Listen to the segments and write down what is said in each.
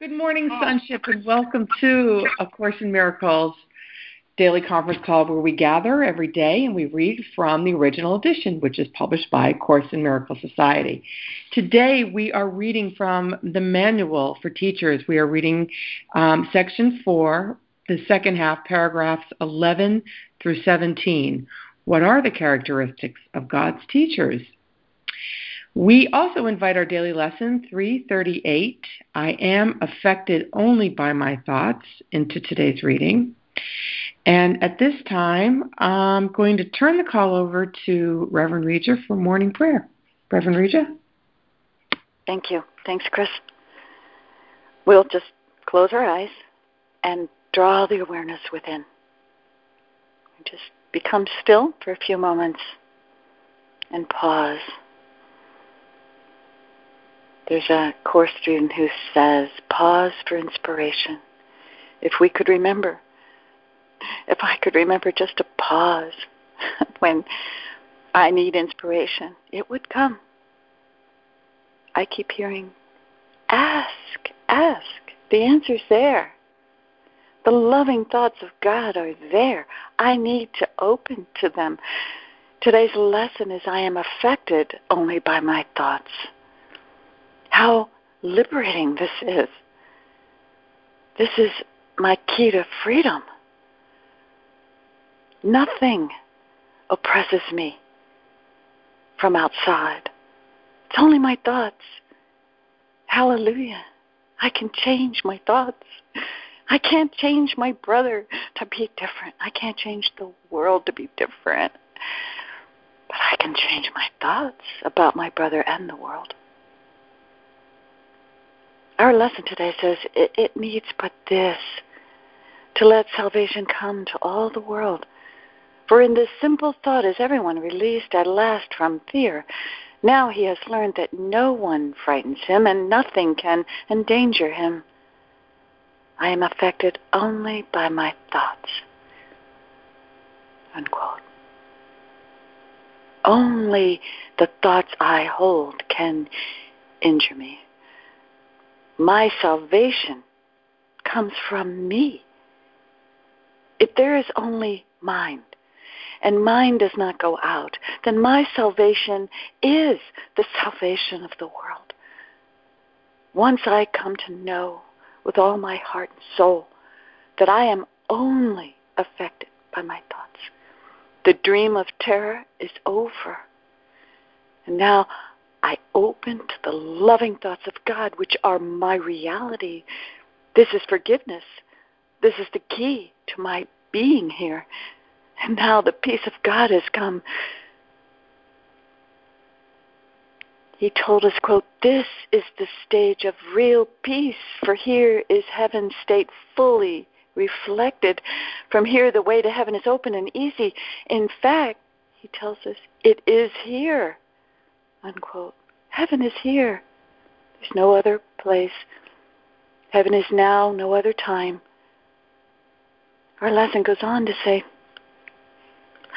Good morning, Sonship, and welcome to A Course in Miracles daily conference call where we gather every day and we read from the original edition, which is published by Course in Miracles Society. Today we are reading from the Manual for Teachers. We are reading um, section four, the second half, paragraphs 11 through 17. What are the characteristics of God's teachers? We also invite our daily lesson 338, I am affected only by my thoughts, into today's reading. And at this time, I'm going to turn the call over to Reverend Reja for morning prayer. Reverend Reja? Thank you. Thanks, Chris. We'll just close our eyes and draw the awareness within. Just become still for a few moments and pause. There's a course student who says, pause for inspiration. If we could remember, if I could remember just to pause when I need inspiration, it would come. I keep hearing, ask, ask. The answer's there. The loving thoughts of God are there. I need to open to them. Today's lesson is I am affected only by my thoughts how liberating this is. This is my key to freedom. Nothing oppresses me from outside. It's only my thoughts. Hallelujah. I can change my thoughts. I can't change my brother to be different. I can't change the world to be different. But I can change my thoughts about my brother and the world. Our lesson today says it, it needs but this to let salvation come to all the world. For in this simple thought is everyone released at last from fear. Now he has learned that no one frightens him and nothing can endanger him. I am affected only by my thoughts. Unquote. Only the thoughts I hold can injure me. My salvation comes from me. If there is only mind, and mind does not go out, then my salvation is the salvation of the world. Once I come to know with all my heart and soul that I am only affected by my thoughts, the dream of terror is over. And now open to the loving thoughts of God, which are my reality. This is forgiveness. This is the key to my being here. And now the peace of God has come. He told us, quote, This is the stage of real peace, for here is heaven's state fully reflected. From here, the way to heaven is open and easy. In fact, he tells us, it is here Unquote. Heaven is here. There's no other place. Heaven is now, no other time. Our lesson goes on to say,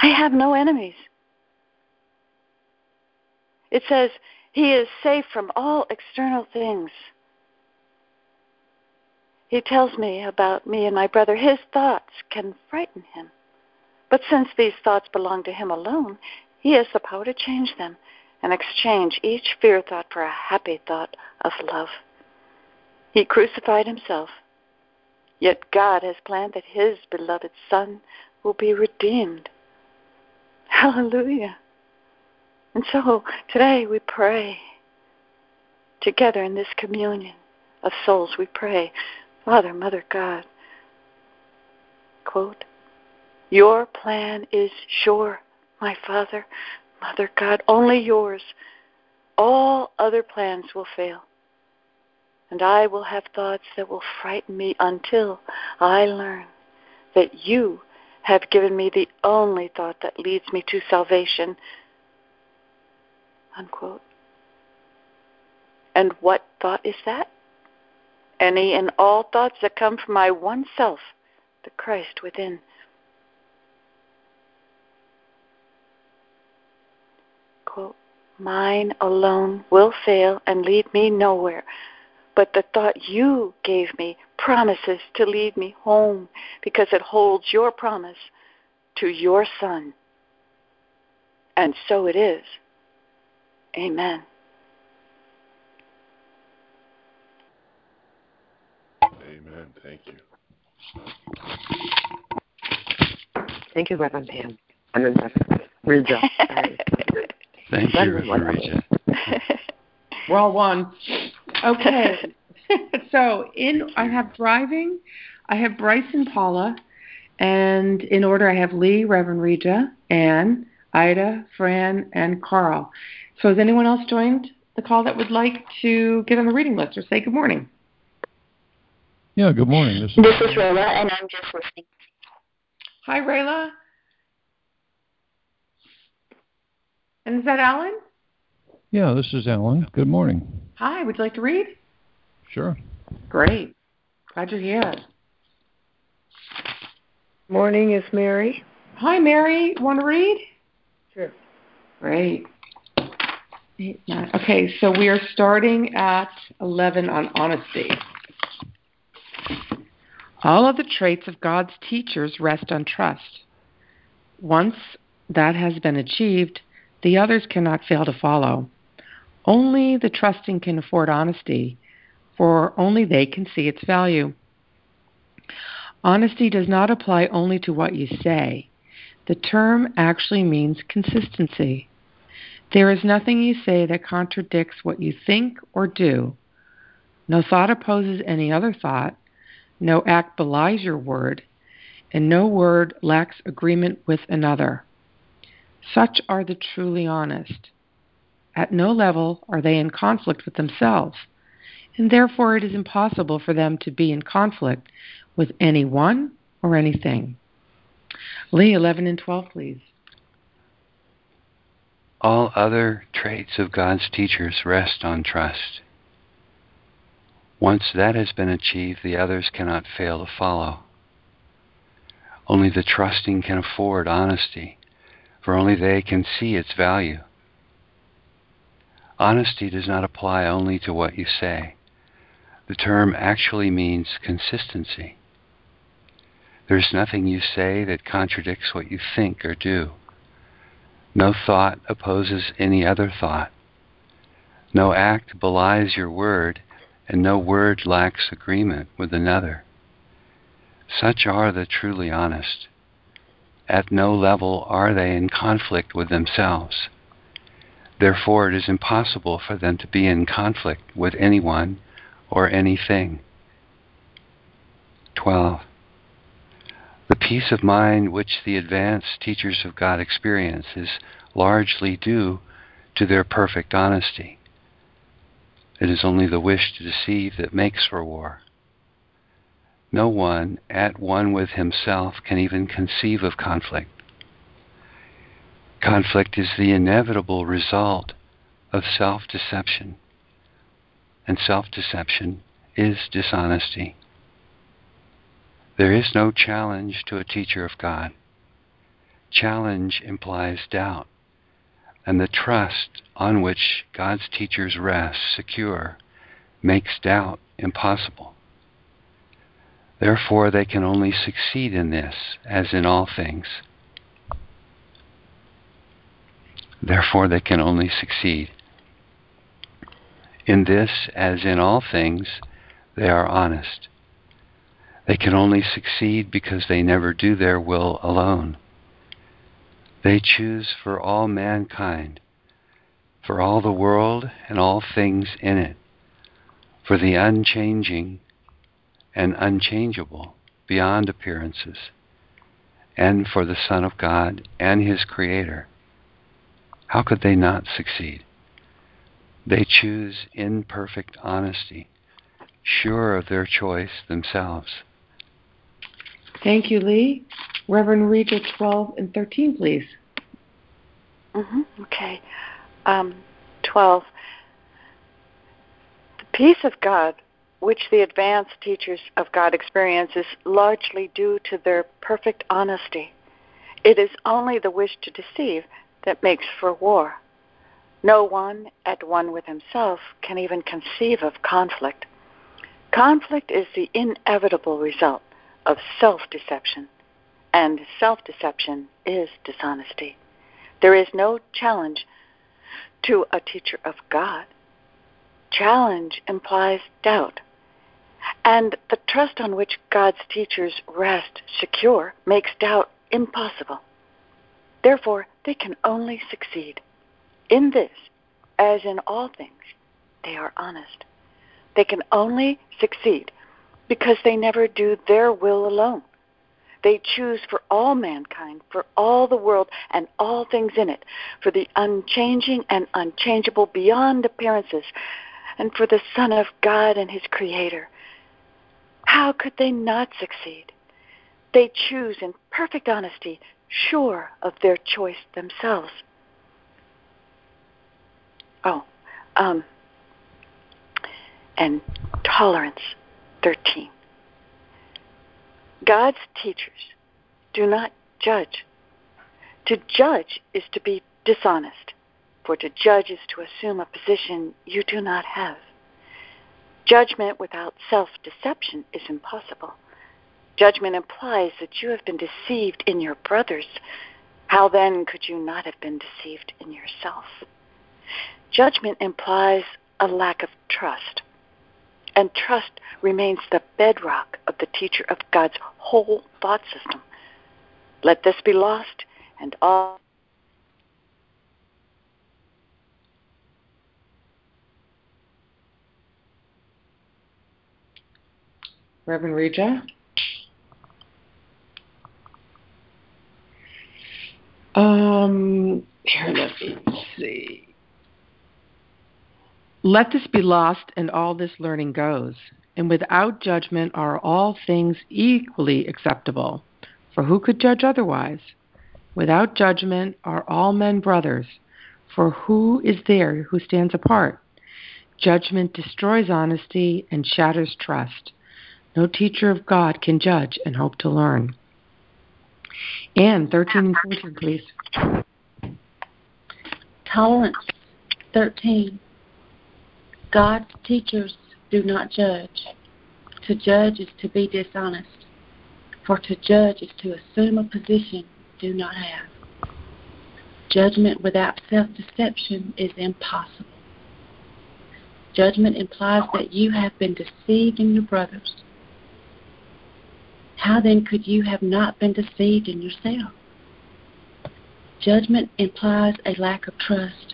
I have no enemies. It says, He is safe from all external things. He tells me about me and my brother. His thoughts can frighten him. But since these thoughts belong to him alone, he has the power to change them and exchange each fear thought for a happy thought of love. He crucified himself, yet God has planned that his beloved Son will be redeemed. Hallelujah. And so today we pray together in this communion of souls. We pray, Father, Mother, God, quote, Your plan is sure, my Father, Mother God, only yours. All other plans will fail. And I will have thoughts that will frighten me until I learn that you have given me the only thought that leads me to salvation. Unquote. And what thought is that? Any and all thoughts that come from my one self, the Christ within. Quote, Mine alone will fail and lead me nowhere. but the thought you gave me promises to lead me home because it holds your promise to your Son. And so it is. Amen. Amen. Thank you. Thank you, Reverend Pam. I mean, Reja. Thank you, Reverend Reja. We're all one. Okay. so in I have driving, I have Bryce and Paula, and in order I have Lee, Reverend Reja, Anne, Ida, Fran, and Carl. So has anyone else joined the call that would like to get on the reading list or say good morning? Yeah, good morning. This is, this is Rayla, and I'm just listening. Hi, Rayla. And is that Alan? Yeah, this is Alan. Good morning. Hi, would you like to read? Sure. Great. Glad you're here. Morning is Mary. Hi, Mary. Want to read? Sure. Great. Eight, nine. Okay, so we are starting at 11 on honesty. All of the traits of God's teachers rest on trust. Once that has been achieved, the others cannot fail to follow. Only the trusting can afford honesty, for only they can see its value. Honesty does not apply only to what you say. The term actually means consistency. There is nothing you say that contradicts what you think or do. No thought opposes any other thought. No act belies your word. And no word lacks agreement with another. Such are the truly honest. At no level are they in conflict with themselves, and therefore it is impossible for them to be in conflict with anyone or anything. Lee, 11 and 12, please. All other traits of God's teachers rest on trust. Once that has been achieved, the others cannot fail to follow. Only the trusting can afford honesty, for only they can see its value. Honesty does not apply only to what you say. The term actually means consistency. There is nothing you say that contradicts what you think or do. No thought opposes any other thought. No act belies your word, and no word lacks agreement with another. Such are the truly honest. At no level are they in conflict with themselves. Therefore, it is impossible for them to be in conflict with anyone or anything. 12. The peace of mind which the advanced teachers of God experience is largely due to their perfect honesty. It is only the wish to deceive that makes for war. No one, at one with himself, can even conceive of conflict. Conflict is the inevitable result of self deception, and self deception is dishonesty. There is no challenge to a teacher of God. Challenge implies doubt, and the trust on which God's teachers rest secure makes doubt impossible. Therefore, they can only succeed in this, as in all things. Therefore, they can only succeed. In this, as in all things, they are honest. They can only succeed because they never do their will alone. They choose for all mankind, for all the world and all things in it, for the unchanging and unchangeable beyond appearances, and for the Son of God and His Creator. How could they not succeed? They choose in perfect honesty, sure of their choice themselves. Thank you, Lee. Reverend Rita 12 and 13, please. Mm-hmm. Okay. Um, 12. The peace of God, which the advanced teachers of God experience, is largely due to their perfect honesty. It is only the wish to deceive that makes for war. No one, at one with himself, can even conceive of conflict. Conflict is the inevitable result of self deception, and self deception is dishonesty. There is no challenge to a teacher of God. Challenge implies doubt. And the trust on which God's teachers rest secure makes doubt impossible. Therefore, they can only succeed. In this, as in all things, they are honest. They can only succeed because they never do their will alone. They choose for all mankind, for all the world and all things in it, for the unchanging and unchangeable beyond appearances, and for the Son of God and His Creator. How could they not succeed? They choose in perfect honesty, sure of their choice themselves. Oh, um, and tolerance, 13. God's teachers do not judge. To judge is to be dishonest, for to judge is to assume a position you do not have. Judgment without self deception is impossible. Judgment implies that you have been deceived in your brothers. How then could you not have been deceived in yourself? Judgment implies a lack of trust and trust remains the bedrock of the teacher of God's whole thought system. Let this be lost, and all. Reverend Reja? Um, here, let me see. Let this be lost, and all this learning goes. And without judgment are all things equally acceptable. For who could judge otherwise? Without judgment are all men brothers. For who is there who stands apart? Judgment destroys honesty and shatters trust. No teacher of God can judge and hope to learn. And 13 and 14, please. Tolerance, 13. God's teachers do not judge. To judge is to be dishonest, for to judge is to assume a position do not have. Judgment without self deception is impossible. Judgment implies that you have been deceived in your brothers. How then could you have not been deceived in yourself? Judgment implies a lack of trust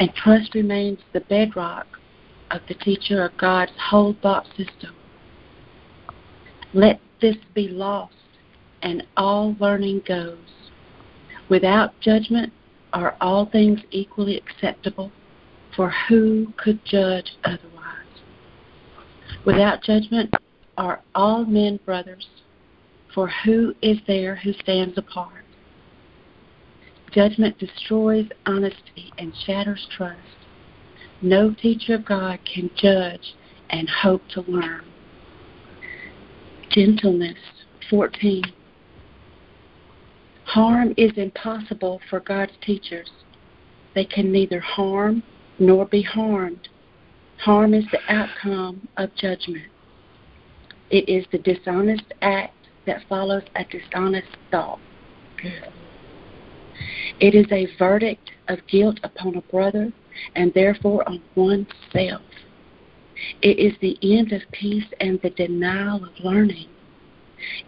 and trust remains the bedrock of the teacher of God's whole thought system. Let this be lost, and all learning goes. Without judgment are all things equally acceptable, for who could judge otherwise? Without judgment are all men brothers, for who is there who stands apart? Judgment destroys honesty and shatters trust. No teacher of God can judge and hope to learn. Gentleness, 14. Harm is impossible for God's teachers. They can neither harm nor be harmed. Harm is the outcome of judgment. It is the dishonest act that follows a dishonest thought. It is a verdict of guilt upon a brother and therefore on oneself. It is the end of peace and the denial of learning.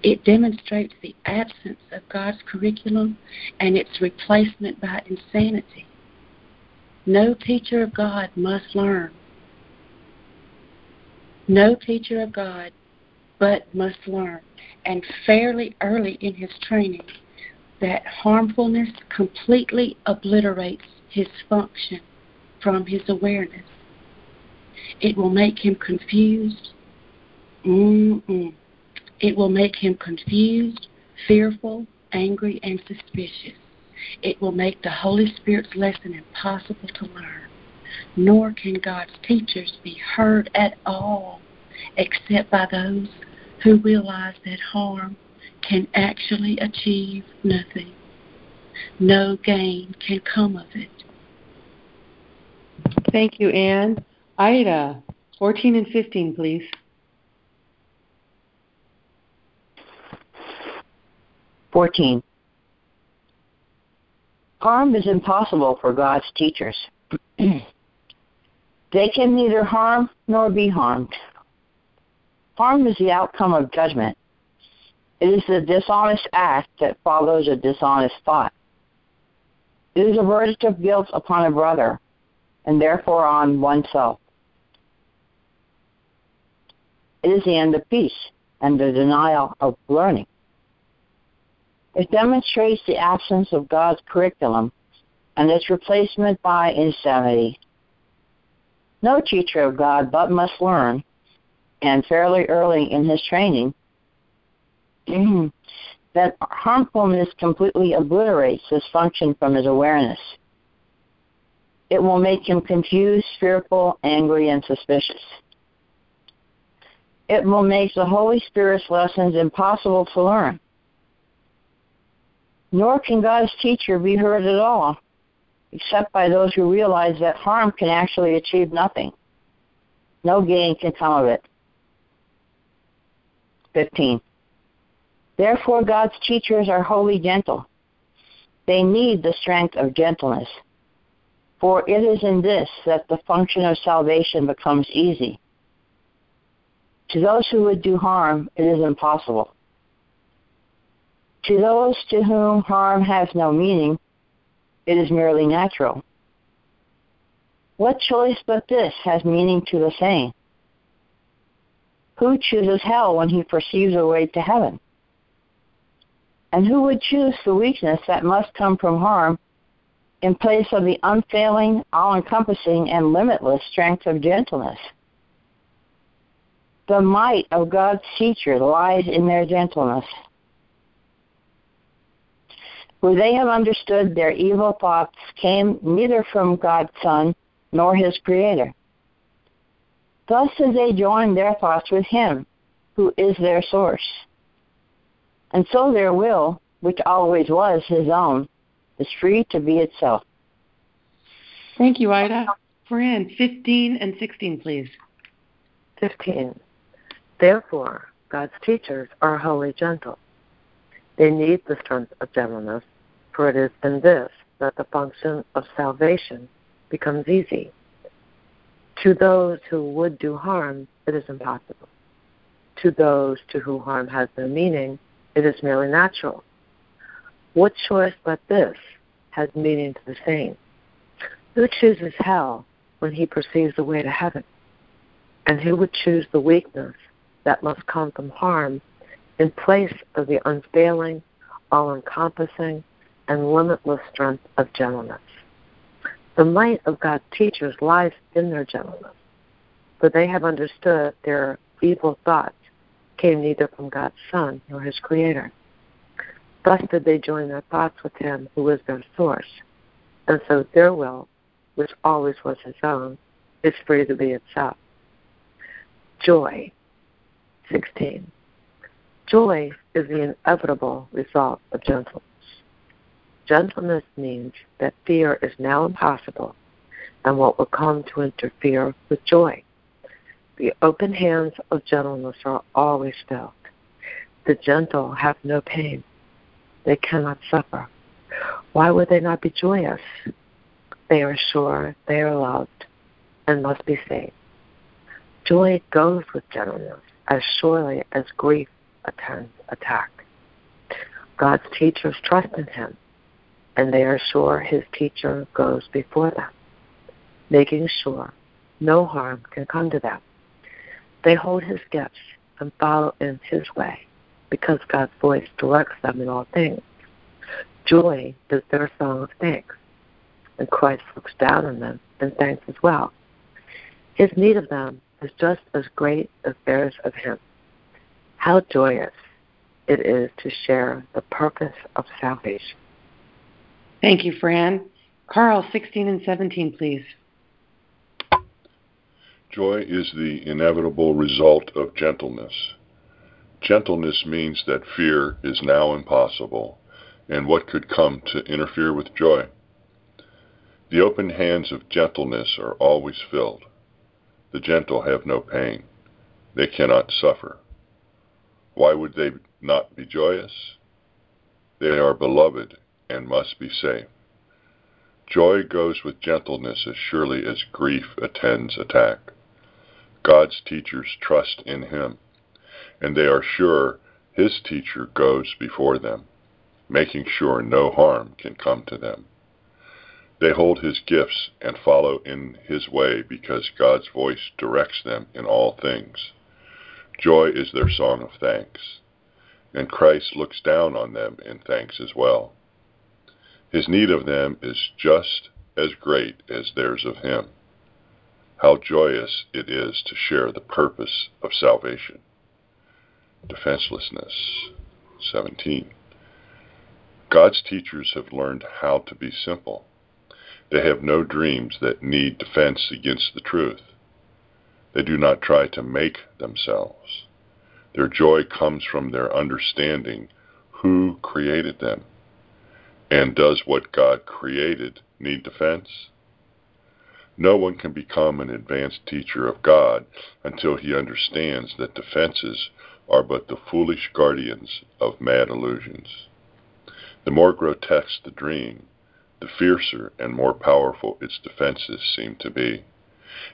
It demonstrates the absence of God's curriculum and its replacement by insanity. No teacher of God must learn. No teacher of God but must learn, and fairly early in his training that harmfulness completely obliterates his function from his awareness. It will make him confused. Mm-mm. It will make him confused, fearful, angry, and suspicious. It will make the Holy Spirit's lesson impossible to learn. Nor can God's teachers be heard at all except by those who realize that harm can actually achieve nothing. No gain can come of it. Thank you, Anne. Ida, 14 and 15, please. Fourteen. Harm is impossible for God's teachers. they can neither harm nor be harmed. Harm is the outcome of judgment. It is the dishonest act that follows a dishonest thought. It is a verdict of guilt upon a brother, and therefore on oneself. It is the end of peace and the denial of learning. It demonstrates the absence of God's curriculum and its replacement by insanity. No teacher of God but must learn, and fairly early in his training, mm-hmm. that harmfulness completely obliterates this function from his awareness. It will make him confused, fearful, angry, and suspicious. It will make the Holy Spirit's lessons impossible to learn. Nor can God's teacher be heard at all, except by those who realize that harm can actually achieve nothing. No gain can come of it. 15. Therefore, God's teachers are wholly gentle. They need the strength of gentleness. For it is in this that the function of salvation becomes easy. To those who would do harm, it is impossible. To those to whom harm has no meaning, it is merely natural. What choice but this has meaning to the sane? Who chooses hell when he perceives a way to heaven? And who would choose the weakness that must come from harm in place of the unfailing, all encompassing, and limitless strength of gentleness? The might of God's teacher lies in their gentleness. For they have understood their evil thoughts came neither from God's Son nor his Creator. Thus do they join their thoughts with Him, who is their source. And so their will, which always was His own, is free to be itself. Thank you, Ida. Fran, 15 and 16, please. 15. Therefore, God's teachers are wholly gentle. They need the strength of gentleness, for it is in this that the function of salvation becomes easy. To those who would do harm, it is impossible. To those to whom harm has no meaning, it is merely natural. What choice but this has meaning to the sane? Who chooses hell when he perceives the way to heaven? And who would choose the weakness that must come from harm in place of the unfailing, all encompassing, and limitless strength of gentleness? The might of God's teachers lies in their gentleness, for they have understood their evil thoughts came neither from God's Son nor his Creator. Thus did they join their thoughts with him who is their source, and so their will, which always was his own, is free to be itself. Joy. 16. Joy is the inevitable result of gentleness. Gentleness means that fear is now impossible and what will come to interfere with joy. The open hands of gentleness are always felt. The gentle have no pain. They cannot suffer. Why would they not be joyous? They are sure they are loved and must be saved. Joy goes with gentleness as surely as grief attends attack. God's teachers trust in Him, and they are sure His teacher goes before them, making sure no harm can come to them. They hold His gifts and follow in His way because God's voice directs them in all things. Joy is their song of thanks, and Christ looks down on them and thanks as well. His need of them is just as great as theirs of Him. How joyous it is to share the purpose of salvation. Thank you, Fran. Carl, 16 and 17, please. Joy is the inevitable result of gentleness. Gentleness means that fear is now impossible, and what could come to interfere with joy? The open hands of gentleness are always filled. The gentle have no pain. They cannot suffer. Why would they not be joyous? They are beloved and must be safe. Joy goes with gentleness as surely as grief attends attack. God's teachers trust in Him, and they are sure His teacher goes before them, making sure no harm can come to them. They hold His gifts and follow in His way because God's voice directs them in all things. Joy is their song of thanks, and Christ looks down on them in thanks as well. His need of them is just as great as theirs of Him. How joyous it is to share the purpose of salvation. Defenselessness. 17. God's teachers have learned how to be simple. They have no dreams that need defense against the truth. They do not try to make themselves. Their joy comes from their understanding who created them. And does what God created need defense? No one can become an advanced teacher of God until he understands that defenses are but the foolish guardians of mad illusions. The more grotesque the dream, the fiercer and more powerful its defenses seem to be.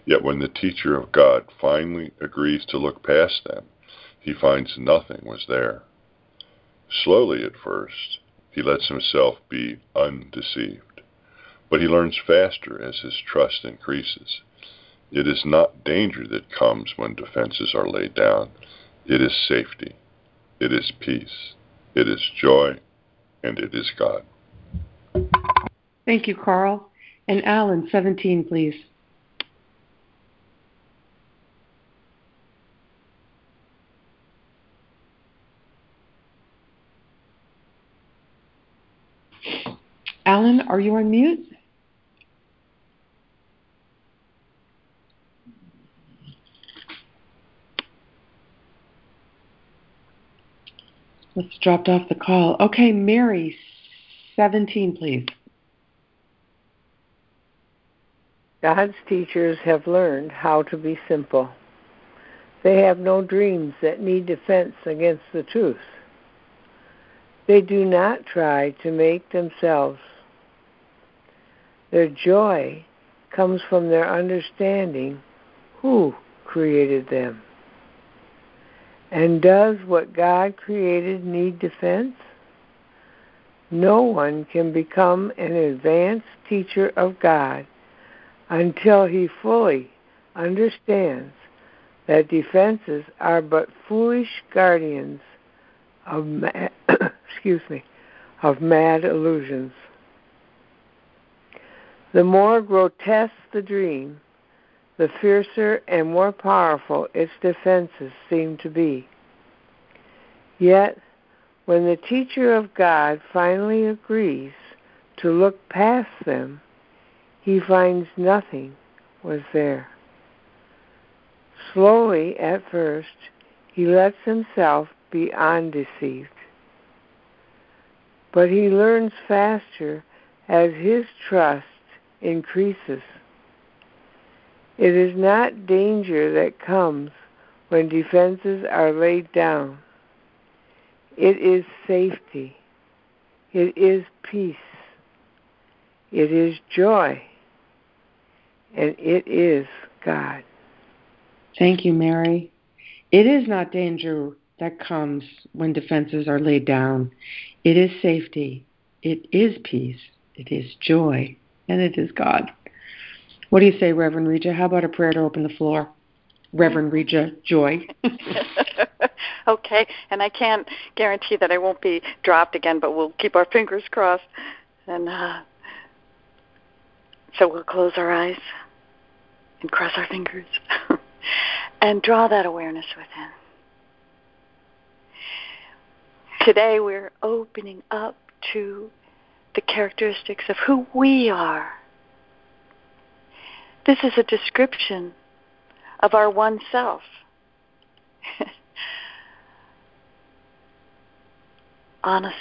Yet when the teacher of God finally agrees to look past them, he finds nothing was there. Slowly at first, he lets himself be undeceived but he learns faster as his trust increases. It is not danger that comes when defenses are laid down. It is safety. It is peace. It is joy. And it is God. Thank you, Carl. And Alan, 17, please. Alan, are you on mute? Let's dropped off the call. Okay, Mary, 17, please. God's teachers have learned how to be simple. They have no dreams that need defense against the truth. They do not try to make themselves. Their joy comes from their understanding who created them. And does what God created need defense? No one can become an advanced teacher of God until he fully understands that defenses are but foolish guardians of mad, excuse me of mad illusions. The more grotesque the dream, the fiercer and more powerful its defenses seem to be. Yet, when the teacher of God finally agrees to look past them, he finds nothing was there. Slowly, at first, he lets himself be undeceived. But he learns faster as his trust increases. It is not danger that comes when defenses are laid down. It is safety. It is peace. It is joy. And it is God. Thank you, Mary. It is not danger that comes when defenses are laid down. It is safety. It is peace. It is joy. And it is God. What do you say, Reverend Reja? How about a prayer to open the floor? Reverend Reja Joy. okay, and I can't guarantee that I won't be dropped again, but we'll keep our fingers crossed. And uh, so we'll close our eyes and cross our fingers and draw that awareness within. Today we're opening up to the characteristics of who we are. This is a description of our one self. Honesty.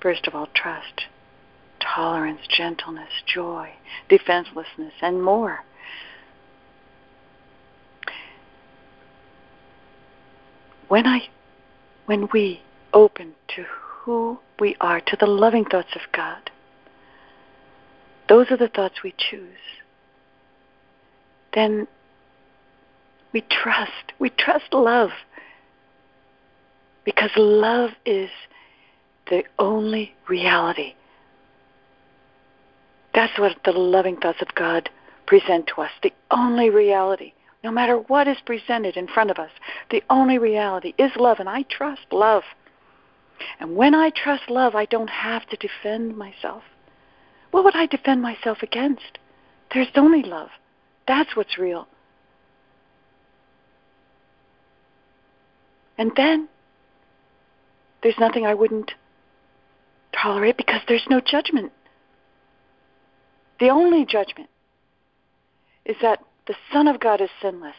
First of all, trust, tolerance, gentleness, joy, defenselessness, and more. When I when we open to who we are, to the loving thoughts of God, those are the thoughts we choose. Then we trust. We trust love. Because love is the only reality. That's what the loving thoughts of God present to us the only reality. No matter what is presented in front of us, the only reality is love, and I trust love. And when I trust love, I don't have to defend myself. What would I defend myself against? There's only love. That's what's real. And then there's nothing I wouldn't tolerate because there's no judgment. The only judgment is that the Son of God is sinless.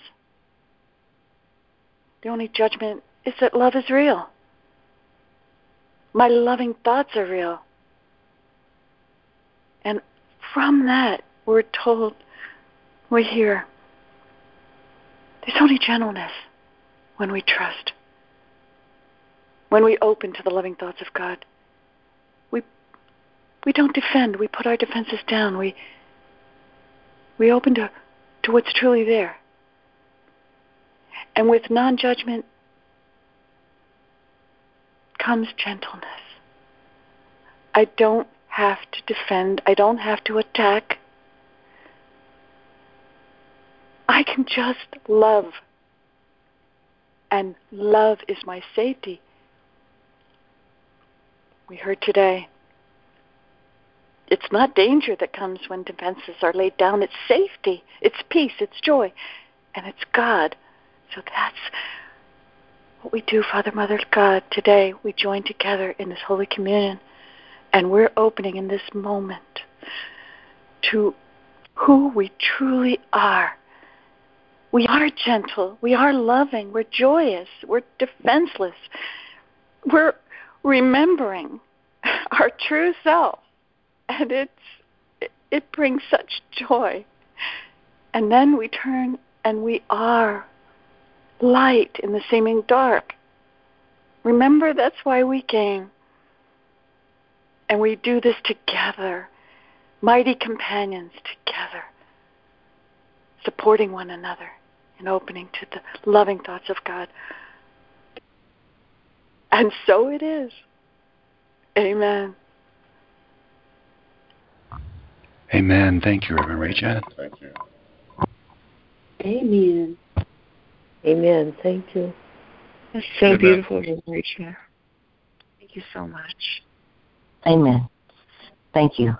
The only judgment is that love is real. My loving thoughts are real. And from that, we're told, we hear, there's only gentleness when we trust. When we open to the loving thoughts of God, we we don't defend. We put our defenses down. We we open to to what's truly there. And with non-judgment comes gentleness. I don't have to defend. I don't have to attack. I can just love. And love is my safety. We heard today. It's not danger that comes when defenses are laid down. It's safety, it's peace, it's joy, and it's God. So that's what we do, Father, Mother, God. Today we join together in this Holy Communion, and we're opening in this moment to who we truly are. We are gentle, we are loving, we're joyous, we're defenseless, we're remembering our true self, and it's it, it brings such joy. And then we turn and we are light in the seeming dark. Remember, that's why we came. And we do this together, mighty companions together, supporting one another and opening to the loving thoughts of God. And so it is. Amen. Amen. Thank you, Reverend Rachel. Thank you. Amen. Amen. Thank you. That's so Amen. beautiful, Reverend Rachel. Thank you so much. Amen. Thank you.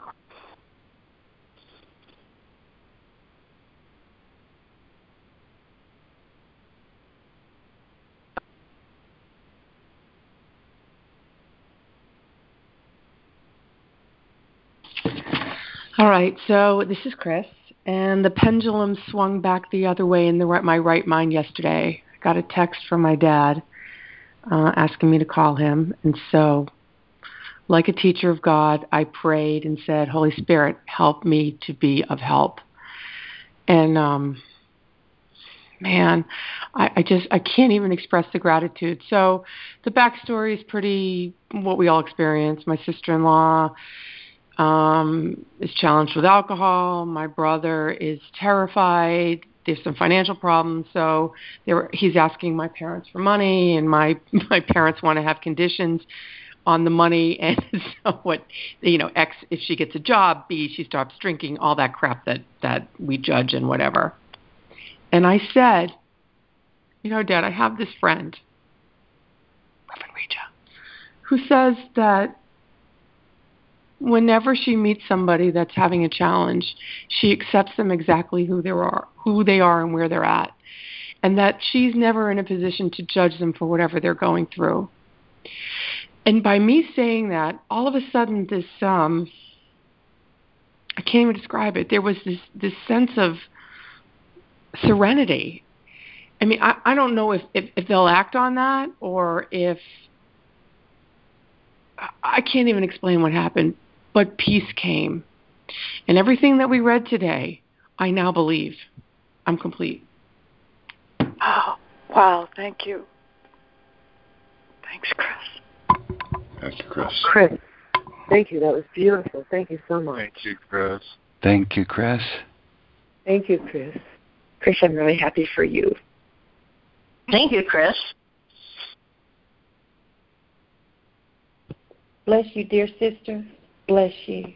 All right, so this is Chris, and the pendulum swung back the other way in the my right mind yesterday. I got a text from my dad uh, asking me to call him, and so, like a teacher of God, I prayed and said, "Holy Spirit, help me to be of help." And um, man, I, I just I can't even express the gratitude. So, the backstory is pretty what we all experience. My sister-in-law um, is challenged with alcohol. My brother is terrified. There's some financial problems, so they were, he's asking my parents for money, and my my parents want to have conditions on the money, and so what you know, X if she gets a job, B she stops drinking, all that crap that that we judge and whatever. And I said, you know, Dad, I have this friend, Reverend Reja, who says that whenever she meets somebody that's having a challenge, she accepts them exactly who they are, who they are and where they're at. And that she's never in a position to judge them for whatever they're going through. And by me saying that, all of a sudden this um I can't even describe it. There was this this sense of serenity. I mean, I, I don't know if, if, if they'll act on that or if I can't even explain what happened, but peace came. And everything that we read today, I now believe. I'm complete. Oh, wow. Thank you. Thanks, Chris. Thank you, Chris. Chris. Thank you. That was beautiful. Thank you so much. Thank you, Chris. Thank you, Chris. Thank you, Chris. Chris, I'm really happy for you. Thank you, Chris. Bless you, dear sister. Bless you.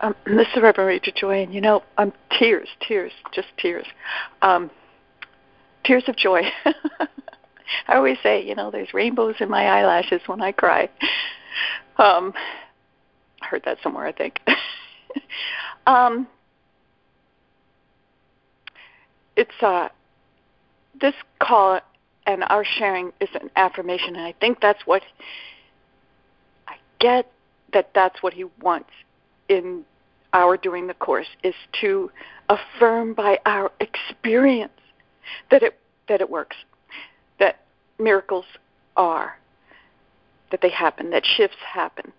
Um, this is Reverend Reja Joy, and you know, I'm tears, tears, just tears, um, tears of joy. I always say, you know, there's rainbows in my eyelashes when I cry. Um, I heard that somewhere, I think. um, it's uh, this call and our sharing is an affirmation, and I think that's what I get that that's what he wants in our doing the course is to affirm by our experience that it that it works, that miracles are, that they happen, that shifts happen,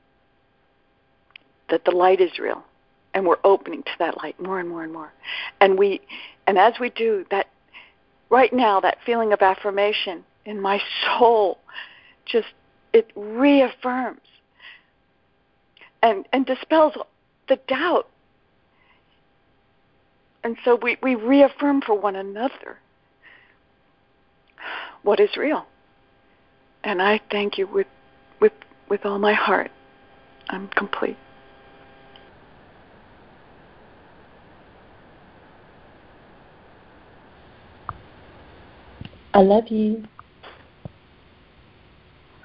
that the light is real, and we're opening to that light more and more and more. And we and as we do that right now that feeling of affirmation in my soul just it reaffirms and and dispels the doubt. And so we, we reaffirm for one another what is real. And I thank you with with with all my heart. I'm complete. I love you.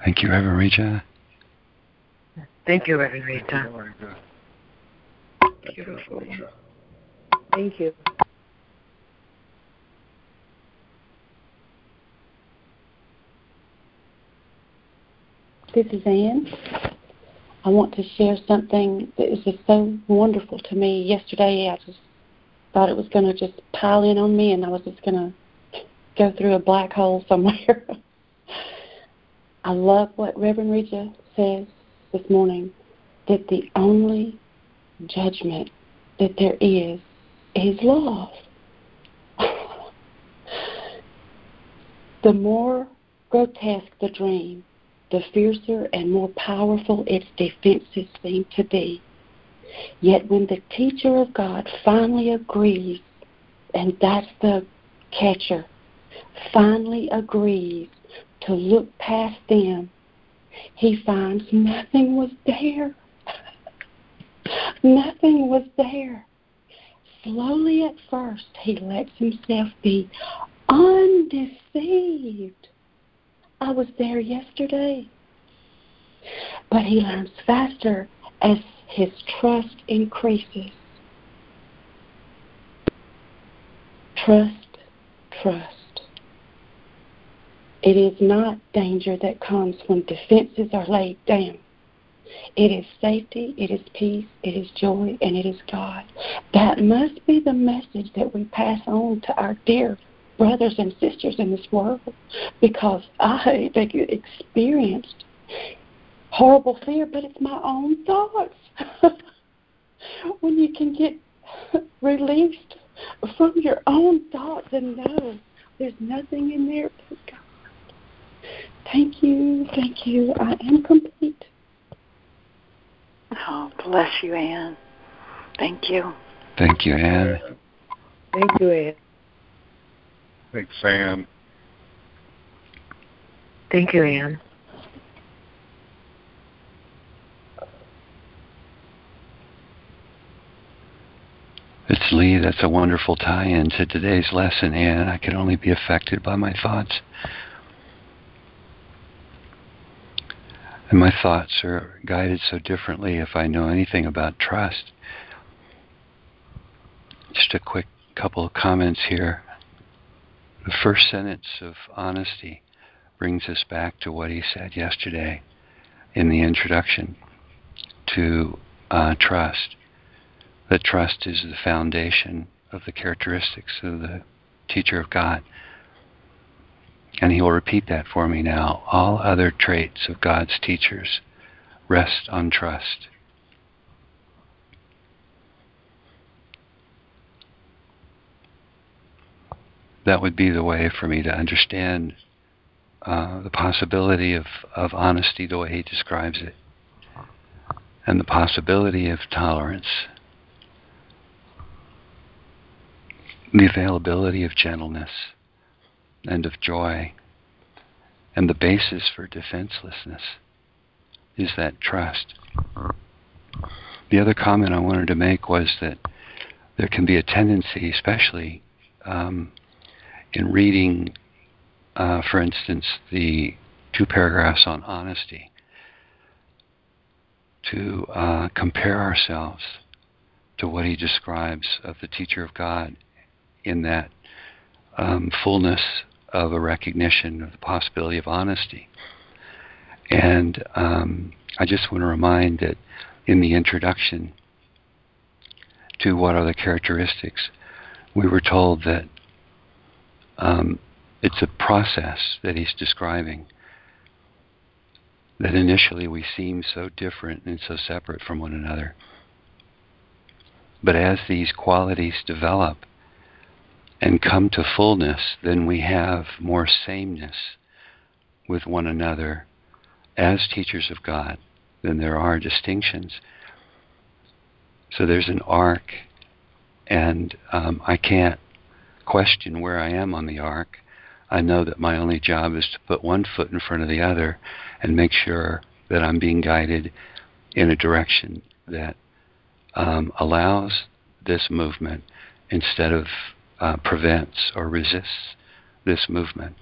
Thank you, Reverend Reja. Thank you, Reverend Reja. Very good. Beautiful. Thank you. This is Ann. I want to share something that is just so wonderful to me. Yesterday, I just thought it was going to just pile in on me, and I was just going to go through a black hole somewhere. I love what Reverend Reja says this morning that the only judgment that there is is love. the more grotesque the dream, the fiercer and more powerful its defenses seem to be. Yet when the teacher of God finally agrees, and that's the catcher, finally agrees to look past them, he finds nothing was there. nothing was there. Slowly at first, he lets himself be undeceived. I was there yesterday. But he learns faster as his trust increases. Trust, trust. It is not danger that comes when defenses are laid down. It is safety, it is peace, it is joy, and it is God. That must be the message that we pass on to our dear brothers and sisters in this world because I experienced horrible fear, but it's my own thoughts. when you can get released from your own thoughts and know there's nothing in there but God. Thank you, thank you. I am complete. Oh, bless you, Anne. Thank you. Thank you, Anne. Thank you, Anne. Thanks, Ann. Thank you, Anne. It's Lee. That's a wonderful tie in to today's lesson, Anne. I can only be affected by my thoughts. And my thoughts are guided so differently if I know anything about trust. Just a quick couple of comments here. The first sentence of honesty brings us back to what he said yesterday in the introduction to uh, trust. That trust is the foundation of the characteristics of the teacher of God. And he will repeat that for me now. All other traits of God's teachers rest on trust. That would be the way for me to understand uh, the possibility of, of honesty the way he describes it, and the possibility of tolerance, the availability of gentleness and of joy, and the basis for defenselessness is that trust. The other comment I wanted to make was that there can be a tendency, especially um, in reading, uh, for instance, the two paragraphs on honesty, to uh, compare ourselves to what he describes of the teacher of God in that um, fullness of a recognition of the possibility of honesty. And um, I just want to remind that in the introduction to what are the characteristics, we were told that um, it's a process that he's describing. That initially we seem so different and so separate from one another. But as these qualities develop and come to fullness, then we have more sameness with one another as teachers of God than there are distinctions. So there's an arc, and um, I can't question where I am on the arc. I know that my only job is to put one foot in front of the other and make sure that I'm being guided in a direction that um, allows this movement instead of uh, prevents or resists this movement.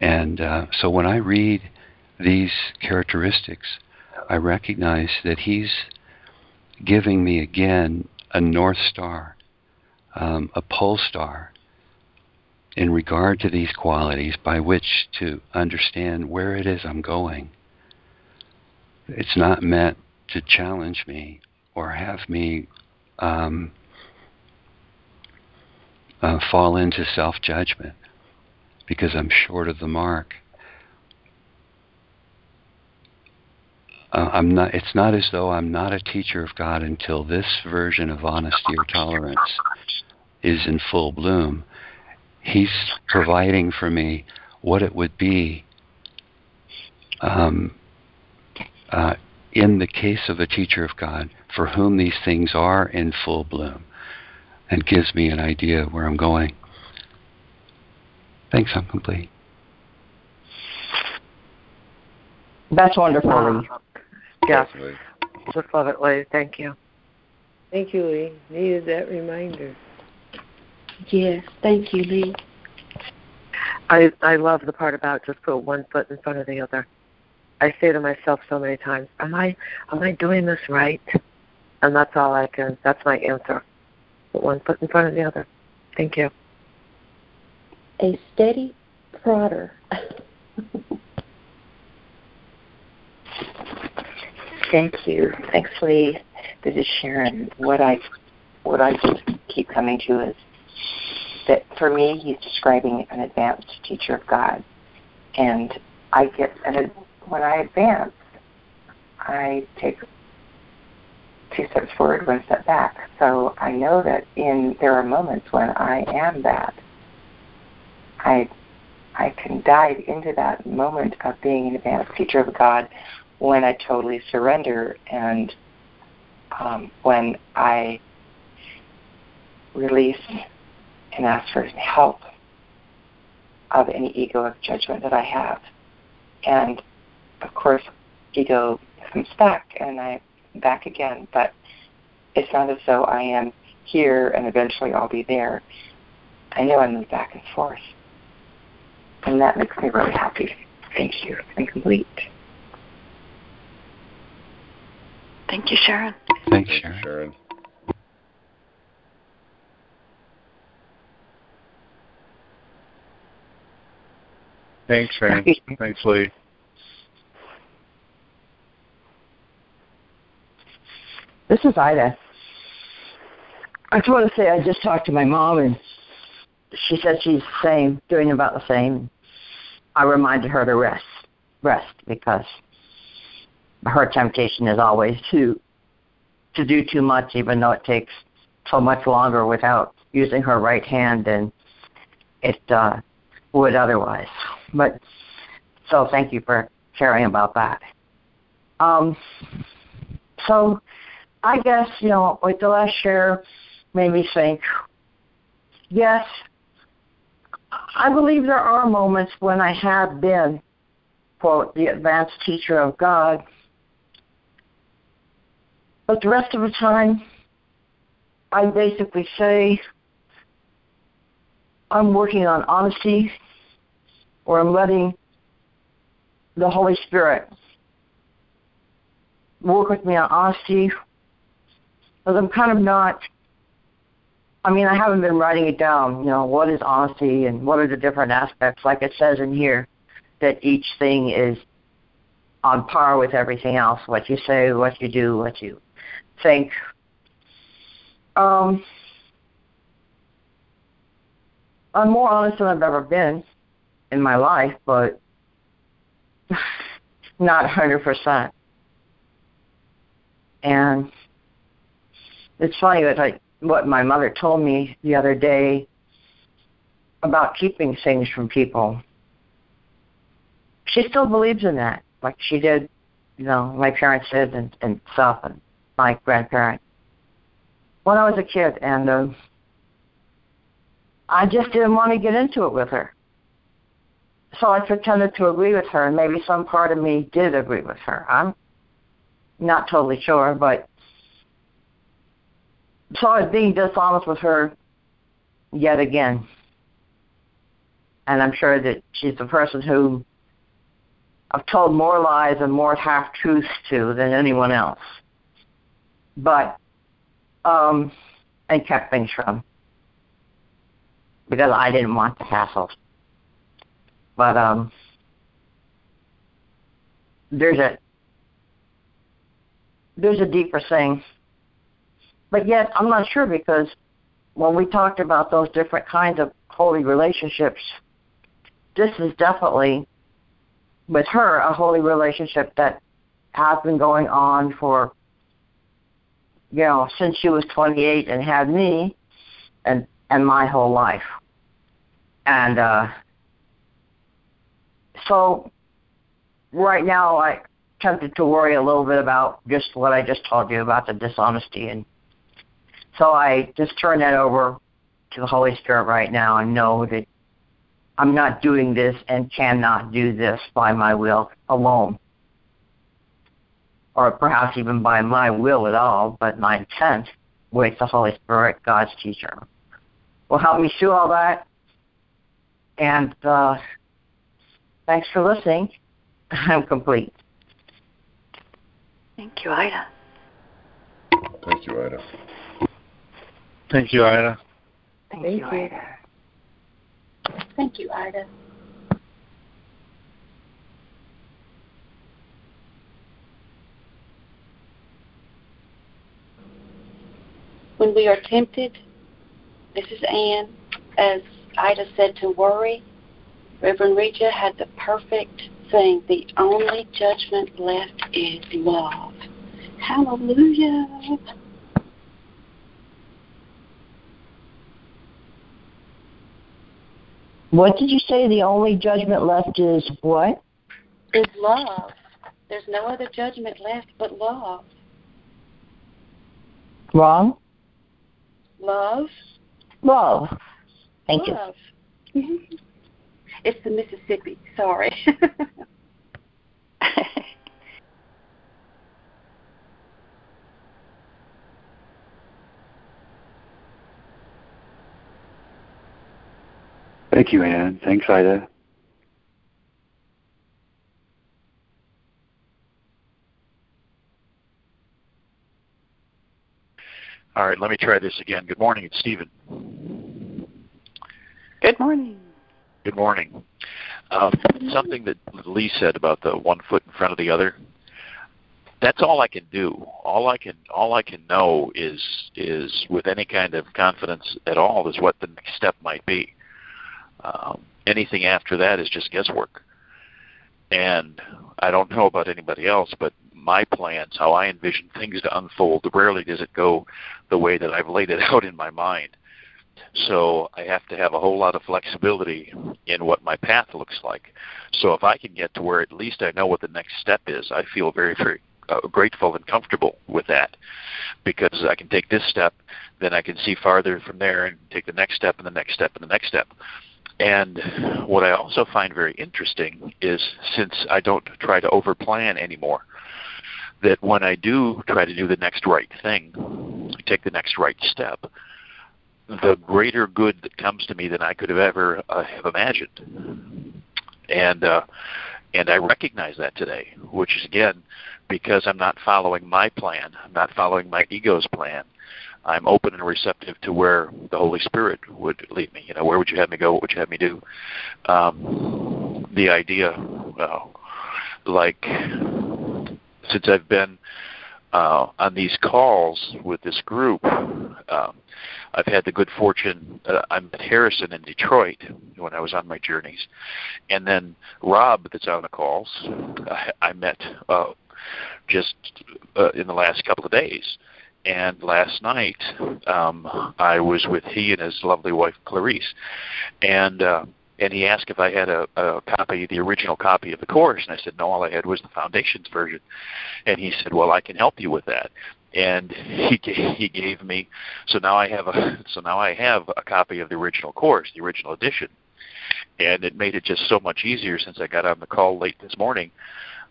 And uh, so when I read these characteristics, I recognize that he's giving me again a North Star um, a pole star in regard to these qualities by which to understand where it is I'm going. It's not meant to challenge me or have me um, uh, fall into self judgment because I'm short of the mark. Uh, I'm not. It's not as though I'm not a teacher of God until this version of honesty or tolerance is in full bloom. He's providing for me what it would be um, uh, in the case of a teacher of God for whom these things are in full bloom, and gives me an idea of where I'm going. Thanks. I'm complete. That's wonderful, Lee. Yes. Just love it, Lee. Thank you. Thank you, Lee. Needed that reminder. Yes, thank you, Lee. I I love the part about just put one foot in front of the other. I say to myself so many times, "Am I am I doing this right?" And that's all I can. That's my answer. Put one foot in front of the other. Thank you. A steady prodder. Thank you. Thanks, Lee. This is Sharon. What I what I just keep coming to is that for me, he's describing an advanced teacher of God, and I get and when I advance, I take two steps forward, one step back. So I know that in there are moments when I am that. I I can dive into that moment of being an advanced teacher of God when I totally surrender and um, when I release and ask for help of any ego of judgment that I have. And of course, ego comes back and I back again, but it's not as though I am here and eventually I'll be there. I know I move back and forth. And that makes me really happy. Thank you. I'm complete. Thank you, Sharon. Thanks, Thank Sharon. Sharon. Thanks, Sharon. Thanks, Lee. This is Ida. I just want to say I just talked to my mom and she said she's the same, doing about the same. I reminded her to rest, rest because her temptation is always to to do too much, even though it takes so much longer without using her right hand than it uh, would otherwise. But so thank you for sharing about that. Um, so I guess you know, like the last share made me think. Yes, I believe there are moments when I have been, quote, the advanced teacher of God. But the rest of the time, I basically say I'm working on honesty or I'm letting the Holy Spirit work with me on honesty because I'm kind of not I mean, I haven't been writing it down, you know, what is honesty and what are the different aspects, like it says in here, that each thing is on par with everything else, what you say, what you do, what you think. Um, I'm more honest than I've ever been in my life, but not 100%. And it's funny that I what my mother told me the other day about keeping things from people. She still believes in that, like she did, you know, my parents did and, and stuff, and my grandparents. When I was a kid, and uh, I just didn't want to get into it with her. So I pretended to agree with her, and maybe some part of me did agree with her. I'm not totally sure, but so I was being dishonest with her yet again. And I'm sure that she's the person who I've told more lies and more half truths to than anyone else. But um and kept things from because I didn't want the hassle. But um there's a there's a deeper thing but yet, I'm not sure because when we talked about those different kinds of holy relationships, this is definitely, with her, a holy relationship that has been going on for, you know, since she was 28 and had me, and and my whole life. And uh, so, right now, I tempted to worry a little bit about just what I just told you about the dishonesty and so I just turn that over to the Holy Spirit right now and know that I'm not doing this and cannot do this by my will alone. Or perhaps even by my will at all, but my intent with the Holy Spirit, God's teacher, will help me through all that. And uh, thanks for listening. I'm complete. Thank you, Ida. Thank you, Ida. Thank you, Ida. Thank, Thank you, you. Ida. Thank you, Ida. When we are tempted, this is Anne, as Ida said, to worry, Reverend Reja had the perfect thing. The only judgment left is love. Hallelujah. What did you say? The only judgment left is what? Is love. There's no other judgment left but love. Wrong? Love. Love. Thank you. love. It's the Mississippi. Sorry. Thank you, Anne. Thanks, Ida. All right, let me try this again. Good morning, it's Stephen. Good morning. Good morning. Um, something that Lee said about the one foot in front of the other. That's all I can do. All I can all I can know is is with any kind of confidence at all is what the next step might be. Um, anything after that is just guesswork. And I don't know about anybody else, but my plans, how I envision things to unfold, rarely does it go the way that I've laid it out in my mind. So I have to have a whole lot of flexibility in what my path looks like. So if I can get to where at least I know what the next step is, I feel very, very uh, grateful and comfortable with that because I can take this step, then I can see farther from there and take the next step and the next step and the next step. And what I also find very interesting is since I don't try to overplan anymore, that when I do try to do the next right thing, take the next right step, the greater good that comes to me than I could have ever uh, have imagined. And uh, and I recognize that today, which is again because I'm not following my plan. I'm not following my ego's plan. I'm open and receptive to where the Holy Spirit would lead me. You know, where would you have me go? What would you have me do? Um, the idea, uh, like, since I've been uh, on these calls with this group, um, I've had the good fortune. Uh, I met Harrison in Detroit when I was on my journeys, and then Rob, that's on the calls, I, I met uh, just uh, in the last couple of days. And last night, um, I was with he and his lovely wife Clarice, and uh, and he asked if I had a, a copy, the original copy of the course, and I said no, all I had was the foundations version. And he said, well, I can help you with that. And he he gave me so now I have a so now I have a copy of the original course, the original edition, and it made it just so much easier since I got on the call late this morning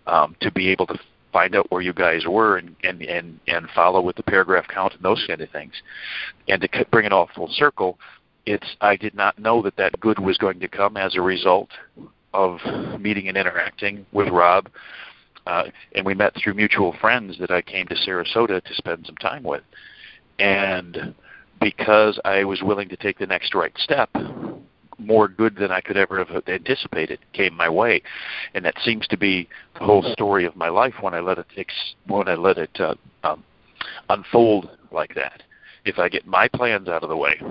um, to be able to find out where you guys were and and and and follow with the paragraph count and those kind of things, and to bring it all full circle. It's I did not know that that good was going to come as a result of meeting and interacting with Rob uh, and we met through mutual friends that I came to Sarasota to spend some time with. And because I was willing to take the next right step, more good than I could ever have anticipated came my way, and that seems to be the whole story of my life when I let it ex- when I let it uh, um, unfold like that. If I get my plans out of the way,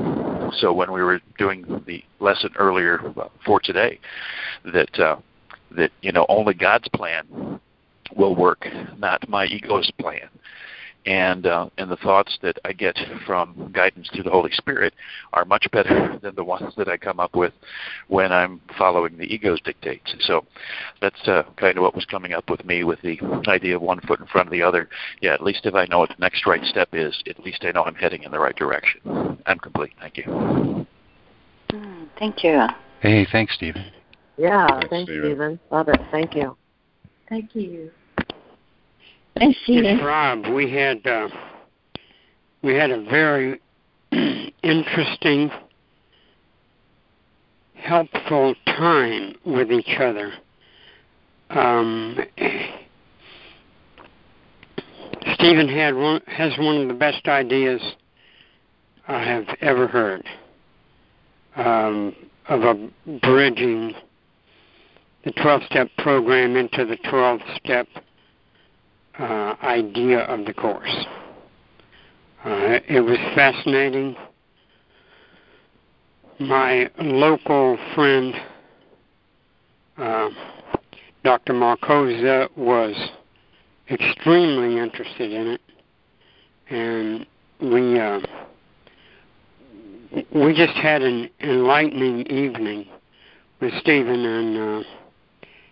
so when we were doing the lesson earlier for today, that uh, that you know only God's plan will work, not my ego's plan. And uh, and the thoughts that I get from guidance through the Holy Spirit are much better than the ones that I come up with when I'm following the ego's dictates. So that's uh, kind of what was coming up with me with the idea of one foot in front of the other. Yeah, at least if I know what the next right step is, at least I know I'm heading in the right direction. I'm complete. Thank you. Mm, thank you. Hey, thanks, Stephen. Yeah, Thanks, thanks, Stephen. Stephen. Love it. Thank you. Thank you. Rob. We had uh, we had a very interesting, helpful time with each other. Um, Stephen had one has one of the best ideas I have ever heard um, of a bridging the 12 step program into the 12 step uh, idea of the course. Uh, it was fascinating. My local friend, uh, Dr. Marcosa, was extremely interested in it, and we uh, we just had an enlightening evening with Stephen, and uh,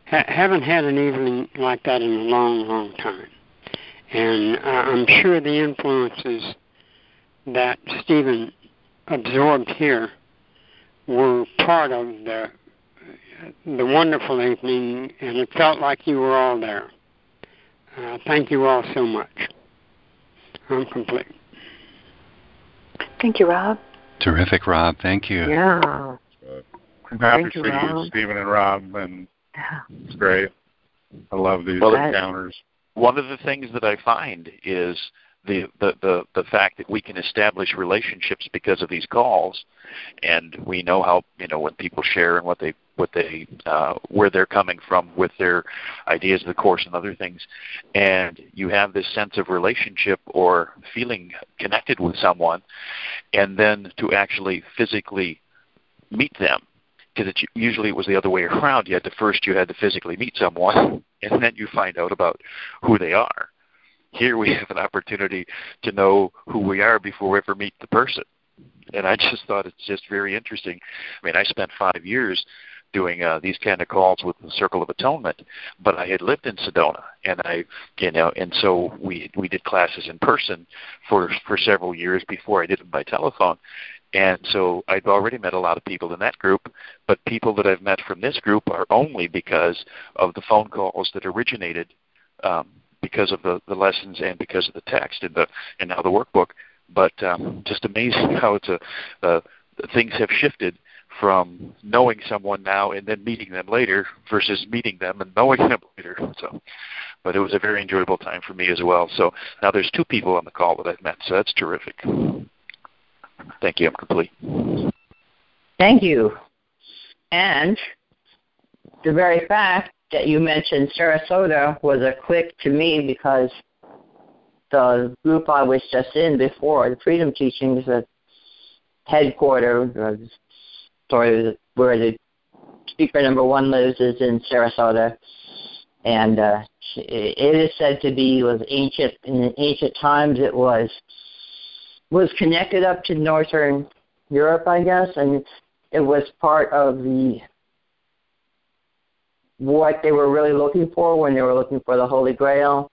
ha- haven't had an evening like that in a long, long time. And uh, I'm sure the influences that Stephen absorbed here were part of the the wonderful evening, and it felt like you were all there. Uh, thank you all so much. I'm complete. Thank you, Rob. Terrific, Rob. Thank you. Yeah. I'm happy Thank you, for you, Rob. Stephen and Rob, and Yeah. it's great. I love these Well, encounters. One of the things that I find is the, the, the, the fact that we can establish relationships because of these calls, and we know how you know when people share and what they what they uh, where they're coming from with their ideas of the course and other things, and you have this sense of relationship or feeling connected with someone, and then to actually physically meet them because usually it was the other way around. You had to first you had to physically meet someone, and then you find out about who they are. Here we have an opportunity to know who we are before we ever meet the person, and I just thought it's just very interesting. I mean, I spent five years doing uh, these kind of calls with the Circle of Atonement, but I had lived in Sedona, and I, you know, and so we we did classes in person for for several years before I did them by telephone, and so I've already met a lot of people in that group, but people that I've met from this group are only because of the phone calls that originated um, because of the, the lessons and because of the text and the and now the workbook. But um, just amazing how it's a uh, things have shifted from knowing someone now and then meeting them later versus meeting them and knowing them later. So, but it was a very enjoyable time for me as well. So now there's two people on the call that I've met, so that's terrific. Thank you. I'm complete. Thank you. And the very fact that you mentioned Sarasota was a click to me because the group I was just in before, the Freedom Teachings, the headquarters, sorry, where the speaker number one lives is in Sarasota, and uh, it is said to be was ancient in ancient times. It was was connected up to northern Europe, I guess, and it was part of the what they were really looking for when they were looking for the Holy Grail,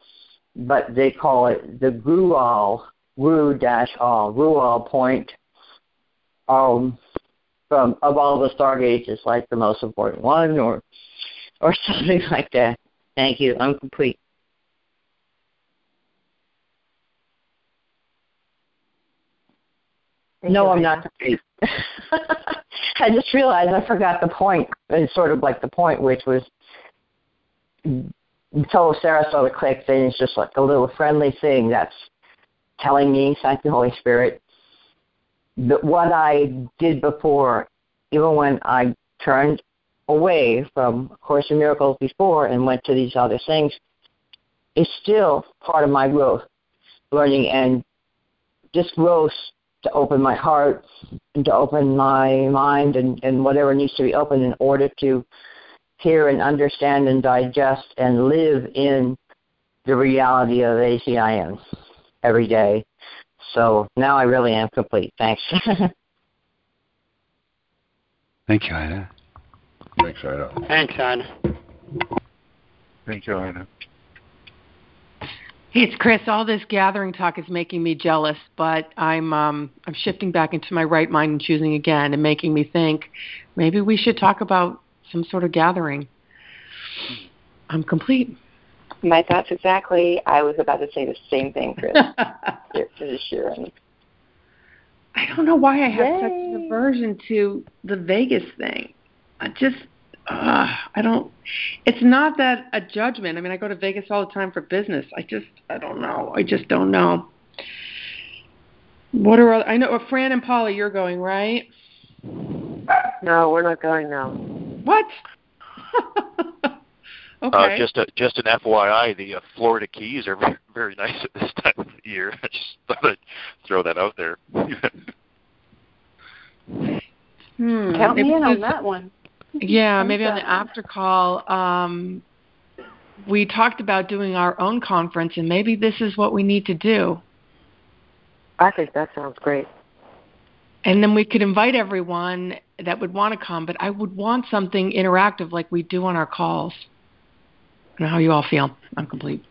but they call it the Grual, Gru dash all, Grual point. Um, from of all the stargates, it's like the most important one, or or something like that. Thank you. I'm complete. No, I'm not. I just realized I forgot the point. It's sort of like the point, which was until Sarasota clicked, then it's just like a little friendly thing that's telling me, thank the Holy Spirit, that what I did before, even when I turned away from Course in Miracles before and went to these other things, is still part of my growth, learning and this growth to open my heart and to open my mind and, and whatever needs to be open in order to hear and understand and digest and live in the reality of ACIM every day. So now I really am complete. Thanks. Thank you, Ida. Thanks, Ida. Thanks, Ida. Thank you, Ida. Hey, it's Chris. All this gathering talk is making me jealous, but I'm um, I'm shifting back into my right mind and choosing again, and making me think maybe we should talk about some sort of gathering. I'm complete. My thoughts exactly. I was about to say the same thing, Chris. to Sharon. I don't know why I have Yay. such an aversion to the Vegas thing. I just, uh, I don't. It's not that a judgment. I mean, I go to Vegas all the time for business. I just, I don't know. I just don't know. What are other, I know? uh, Fran and Paula, you're going right? No, we're not going now. What? okay. Uh, just a, just an FYI, the uh, Florida Keys are very, very nice at this time of the year. I just thought I'd throw that out there. Hmm. Count me Maybe in on that one. Yeah, maybe on the after call, um, we talked about doing our own conference, and maybe this is what we need to do. I think that sounds great. And then we could invite everyone that would want to come, but I would want something interactive like we do on our calls. I don't know how you all feel. I'm complete.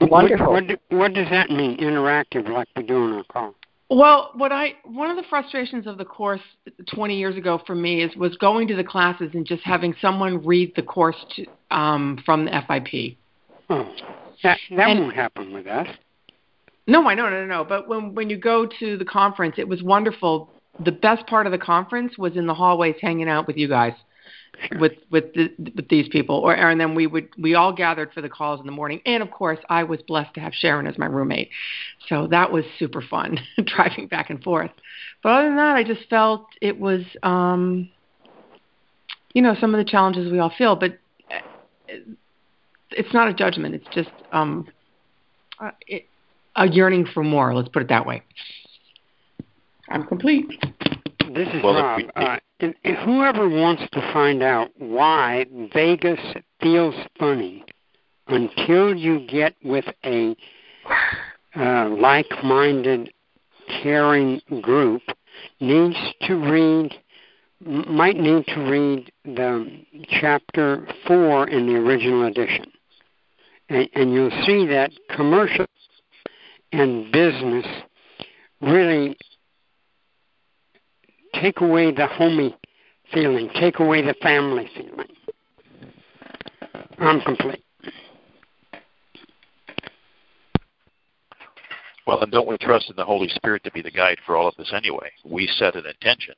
Wonderful. What, what, do- what does that mean, interactive, like we do on our call? Well, what I one of the frustrations of the course 20 years ago for me is was going to the classes and just having someone read the course to, um, from the FIP. Oh, that that And- won't happen with us. No, I know, no, no, no. But when when you go to the conference, it was wonderful. The best part of the conference was in the hallways, hanging out with you guys, with with the, with these people. Or and then we would we all gathered for the calls in the morning. And of course, I was blessed to have Sharon as my roommate, so that was super fun driving back and forth. But other than that, I just felt it was, um, you know, some of the challenges we all feel. But uh, it's not a judgment. It's just um, uh, it, a yearning for more. Let's put it that way. I'm complete. This is Well, Rob. uh, and, and whoever wants to find out why Vegas feels funny until you get with a uh, like-minded caring group needs to read might need to read the chapter four in the original edition, and, and you'll see that commercial and business really take away the homey feeling, take away the family feeling. I'm complete. Well, and don't we trust in the Holy Spirit to be the guide for all of this anyway? We set an intention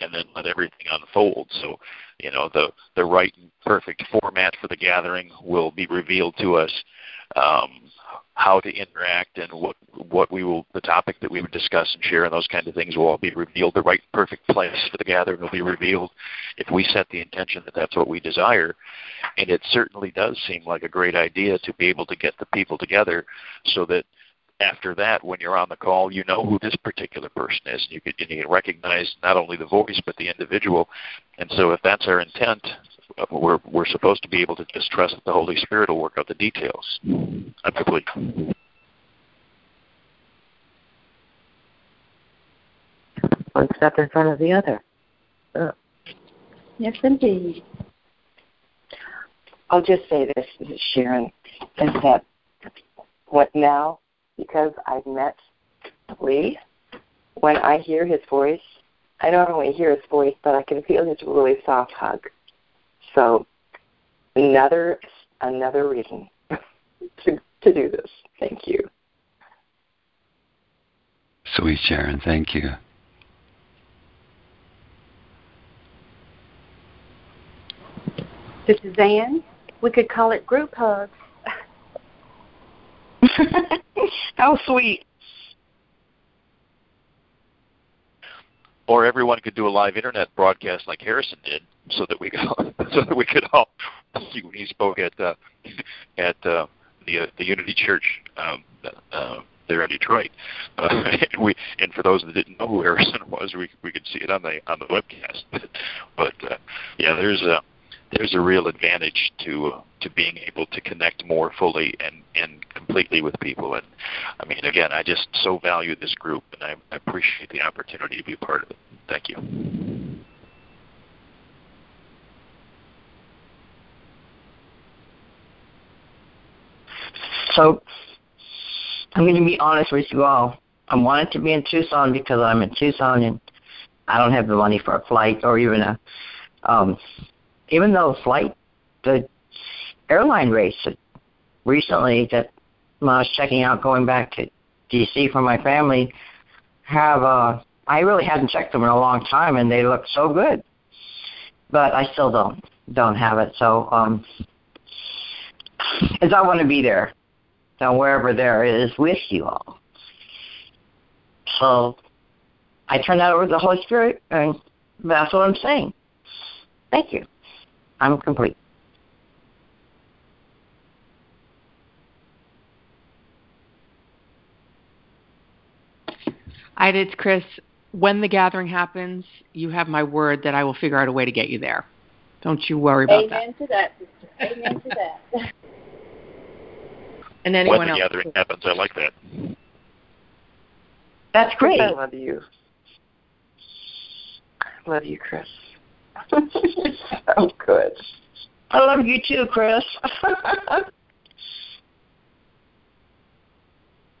and then let everything unfold. So, you know, the the right and perfect format for the gathering will be revealed to us. Um, how to interact and what what we will the topic that we would discuss and share and those kind of things will all be revealed. The right perfect place for the gathering will be revealed if we set the intention that that's what we desire. And it certainly does seem like a great idea to be able to get the people together so that after that, when you're on the call, you know who this particular person is. You can, you can recognize not only the voice but the individual. And so, if that's our intent, uh, we're we're supposed to be able to just trust that the Holy Spirit will work out the details. I'm complete. One step in front of the other. Oh. Yes, indeed. I'll just say this, Sharon, is that what now, because I've met Lee, when I hear his voice, I don't only hear his voice, but I can feel his really soft hug. So another another reason to to do this. Thank you. Sweet Sharon, thank you. This is Anne. We could call it group hugs. How sweet. Or everyone could do a live internet broadcast like Harrison did, so that we could so that we could all see when he spoke at uh, at uh, the uh, the Unity Church um, uh, there in Detroit. Uh, and we and for those that didn't know who Harrison was, we we could see it on the on the webcast. but uh, yeah, there's a there's a real advantage to to being able to connect more fully and and completely with people. And I mean, again, I just so value this group, and I, appreciate the opportunity to be part of it. Thank you. So I'm going to be honest with you all. I wanted to be in Tucson because I'm in Tucson and I don't have the money for a flight or even a um even though flight the airline rates recently that when I was checking out going back to DC for my family have uh I really hadn't checked them in a long time and they look so good. But I still don't don't have it. So um as I want to be there down wherever there is with you all. So I turn that over to the Holy Spirit, and that's what I'm saying. Thank you. I'm complete. Ida, it's Chris. When the gathering happens, you have my word that I will figure out a way to get you there. Don't you worry about Amen that. to that. Amen to that. And anyone else? when the else. gathering happens, I like that. That's great. I love you. I love you, Chris. oh, good. I love you too, Chris.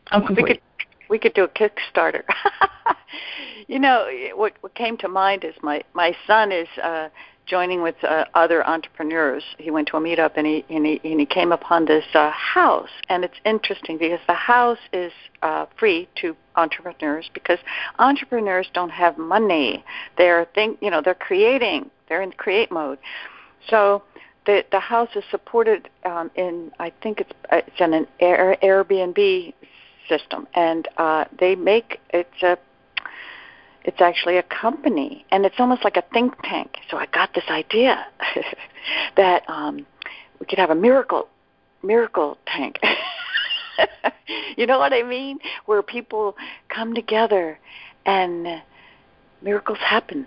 I'm We could we could do a Kickstarter. you know, what what came to mind is my my son is uh joining with uh, other entrepreneurs. He went to a meetup and he and he, and he came upon this uh, house, and it's interesting because the house is uh, free to entrepreneurs because entrepreneurs don't have money. They're think you know they're creating. They're in create mode. So the the house is supported um, in I think it's it's in an Air, Airbnb system, and uh, they make it's a it's actually a company and it's almost like a think tank. So i got this idea that um we could have a miracle miracle tank. You know what i mean? Where people come together and miracles happen.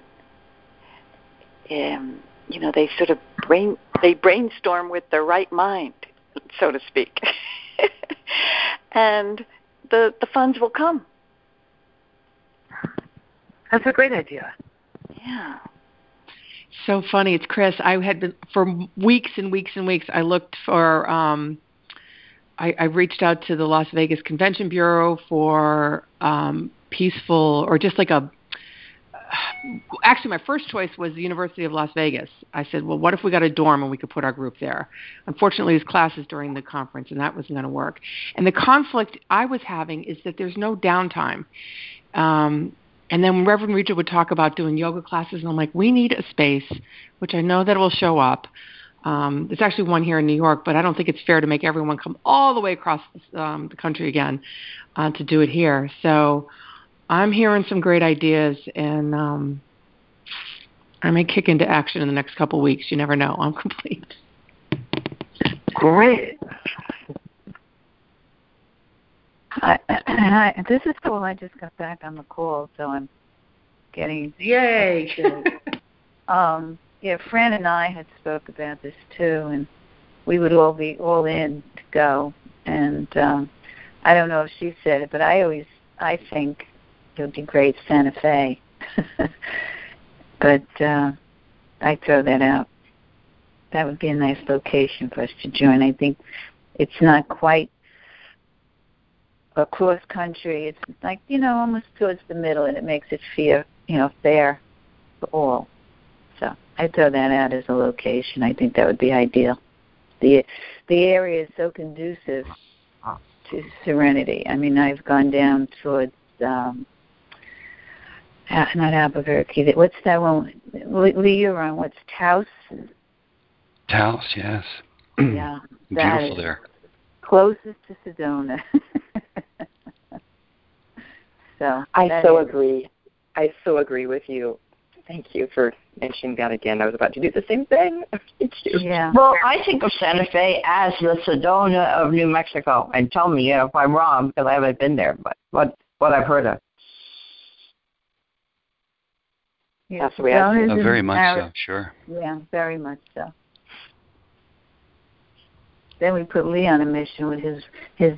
Um you know they sort of brain they brainstorm with their right mind so to speak. And the the funds will come That's a great idea. Yeah. So funny. It's Chris. I had been for weeks and weeks and weeks. I looked for. um I, I reached out to the Las Vegas Convention Bureau for um peaceful or just like a actually my first choice was the University of Las Vegas. I said, well, what if we got a dorm and we could put our group there? Unfortunately, his classes during the conference, and that wasn't going to work. And the conflict I was having is that there's no downtime. Um, and then Reverend Reja would talk about doing yoga classes, and I'm like, we need a space, which I know that will show up. Um, there's actually one here in New York, but I don't think it's fair to make everyone come all the way across um, the country again uh, to do it here. So I'm hearing some great ideas, and um, I may kick into action in the next couple of weeks. You never know. I'm complete. Great. Hi, hi, this is cool. I just got back on the call, so I'm getting yay. um, yeah, Fran and I had spoke about this too, and we would all be all in to go. And um, I don't know if she said it, but I always I think it would be great Santa Fe. but uh, I throw that out. That would be a nice location for us to join. I think it's not quite across country. It's like you know almost towards the middle, and it makes it feel you know fair for all. So I throw that out as a location. I think that would be ideal. the The area is so conducive to serenity. I mean, I've gone down towards um, not Albuquerque. What's that one? Lee, you're on what's Taos? Taos, yes. Yeah, beautiful there. Closest to Sedona. so I so is. agree. I so agree with you. Thank you for mentioning that again. I was about to do the same thing. Thank you. Yeah. Well, I think of Santa Fe as the Sedona of New Mexico, and tell me if I'm wrong because I haven't been there, but what what I've heard of. Yeah, That's the way I Oh, very much Ari- so, sure. Yeah, very much so. Then we put Lee on a mission with his his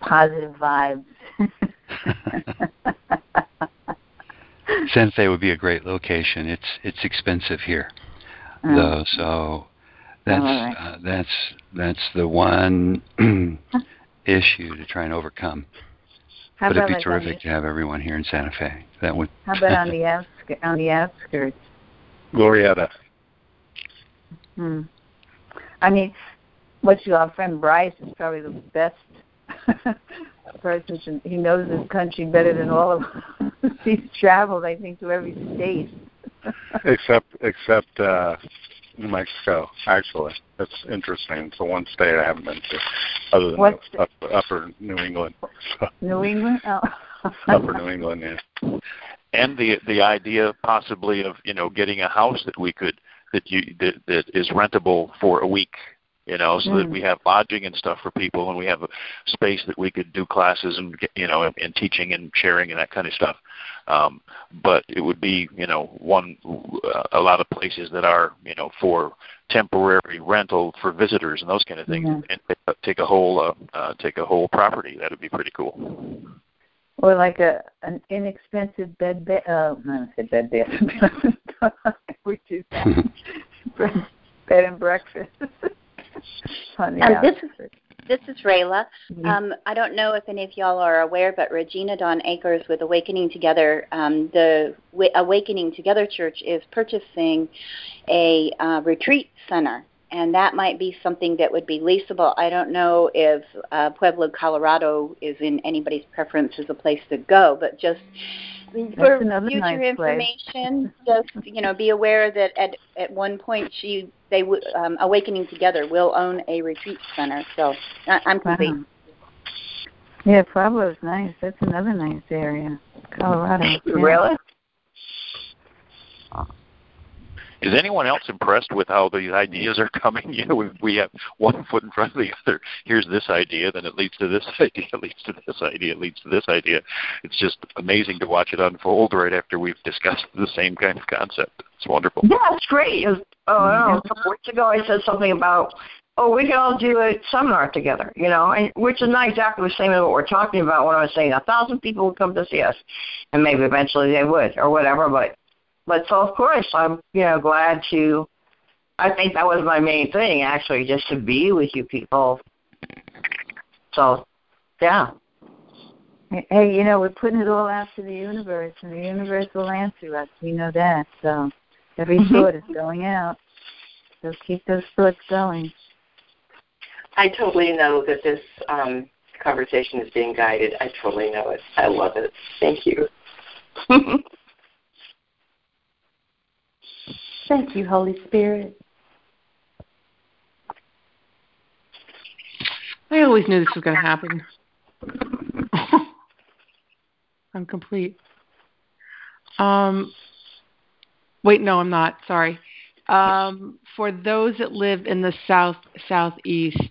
positive vibes. Santa Fe would be a great location. It's it's expensive here, Oh. though. So that's right. uh, that's that's the one issue to try and overcome. How but about it'd be like on terrific to have everyone here in Santa Fe. That would. how about on the outskirts? On the outskirts. Glorieta. Hmm. I mean, what's your our friend Bryce is probably the best person. To, he knows this country better than all of us. He's traveled, I think, to every state. except except uh New Mexico, actually. That's interesting. It's the one state I haven't been to, other than What's up, upper New England. So, New England. Oh. upper New England, yeah. and the the idea possibly of you know getting a house that we could that you that, that is rentable for a week you know so that Mm. we have lodging and stuff for people and we have a space that we could do classes and you know and, and teaching and sharing and that kind of stuff um but it would be you know one uh, a lot of places that are you know for temporary rental for visitors and those kind of things and take- a whole uh, uh take a whole property that would be pretty cool Or like a an inexpensive bed bed uh not a bed bath which is bed, bed and breakfast. Um, this is this is Rayla. Mhm. Um, I don't know if any of y'all are aware, but Regina Dawn Akers with Awakening Together, um, the w- Awakening Together Church is purchasing a uh, retreat center, and that might be something that would be leasable. I don't know if uh, Pueblo, Colorado, is in anybody's preference as a place to go, but just for future nice place. information, just you know, be aware that at at one point she they w- um, Awakening Together will own a retreat center. So I, I'm complete. Wow. Yeah, Pueblo's nice. That's another nice area. Colorado. yeah. Really? Is anyone else impressed with how these ideas are coming? You know, we, have one foot in front of the other. Here's this idea, then it leads to this idea, leads to this idea, leads to this idea. It's just amazing to watch it unfold right after we've discussed the same kind of concept. It's wonderful. Yeah, it's great. It was, oh, I know, a couple weeks ago I said something about oh, we can all do a seminar together, you know, and which is not exactly the same as what we're talking about when I was saying a thousand people would come to see us, and maybe eventually they would or whatever. But but so of course I'm you know glad to. I think that was my main thing actually, just to be with you people. So, yeah. Hey, you know, we're putting it all out to the universe, and the universe will answer us. We know that. So every Mm-hmm. thought is going out. So keep those thoughts going. I totally know that this um, conversation is being guided. I totally know it. I love it. Thank you. Thank you, Holy Spirit. I always knew this was going to happen. I'm complete. Um, wait, no, I'm not. Sorry. Um, for those that live in the south southeast,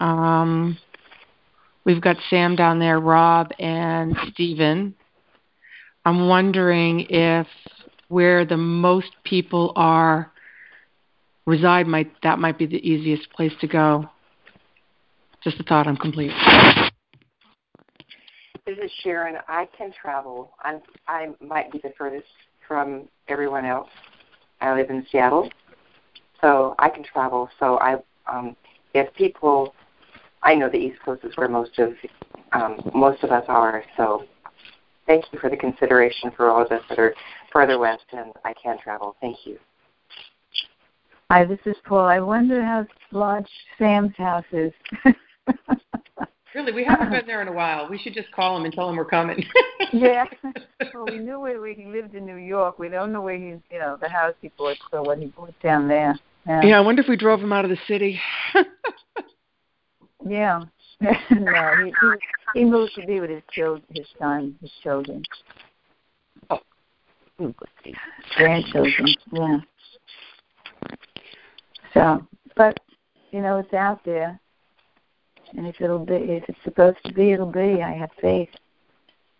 um, we've got Sam down there, Rob, and Stephen. I'm wondering if where the most people are reside might that might be the easiest place to go. Just a thought. I'm complete. This is Sharon. I can travel. I'm, I might be the furthest from everyone else. I live in Seattle, so I can travel. So I, um, if people, I know the East Coast is where most of um, most of us are. So thank you for the consideration for all of us that are further west, and I can travel. Thank you. Hi, this is Paul. I wonder how large Sam's house is. Really, we haven't been there in a while. We should just call him and tell him we're coming. yeah. Well, we knew where he lived in New York. We don't know where he's, you know, the house he bought, so what he bought down there. Yeah. yeah, I wonder if we drove him out of the city. Yeah. no, he, he he moved to be with his children, his son, his children. Grandchildren, yeah. So, but you know, it's out there, and if it'll be, if it's supposed to be, it'll be. I have faith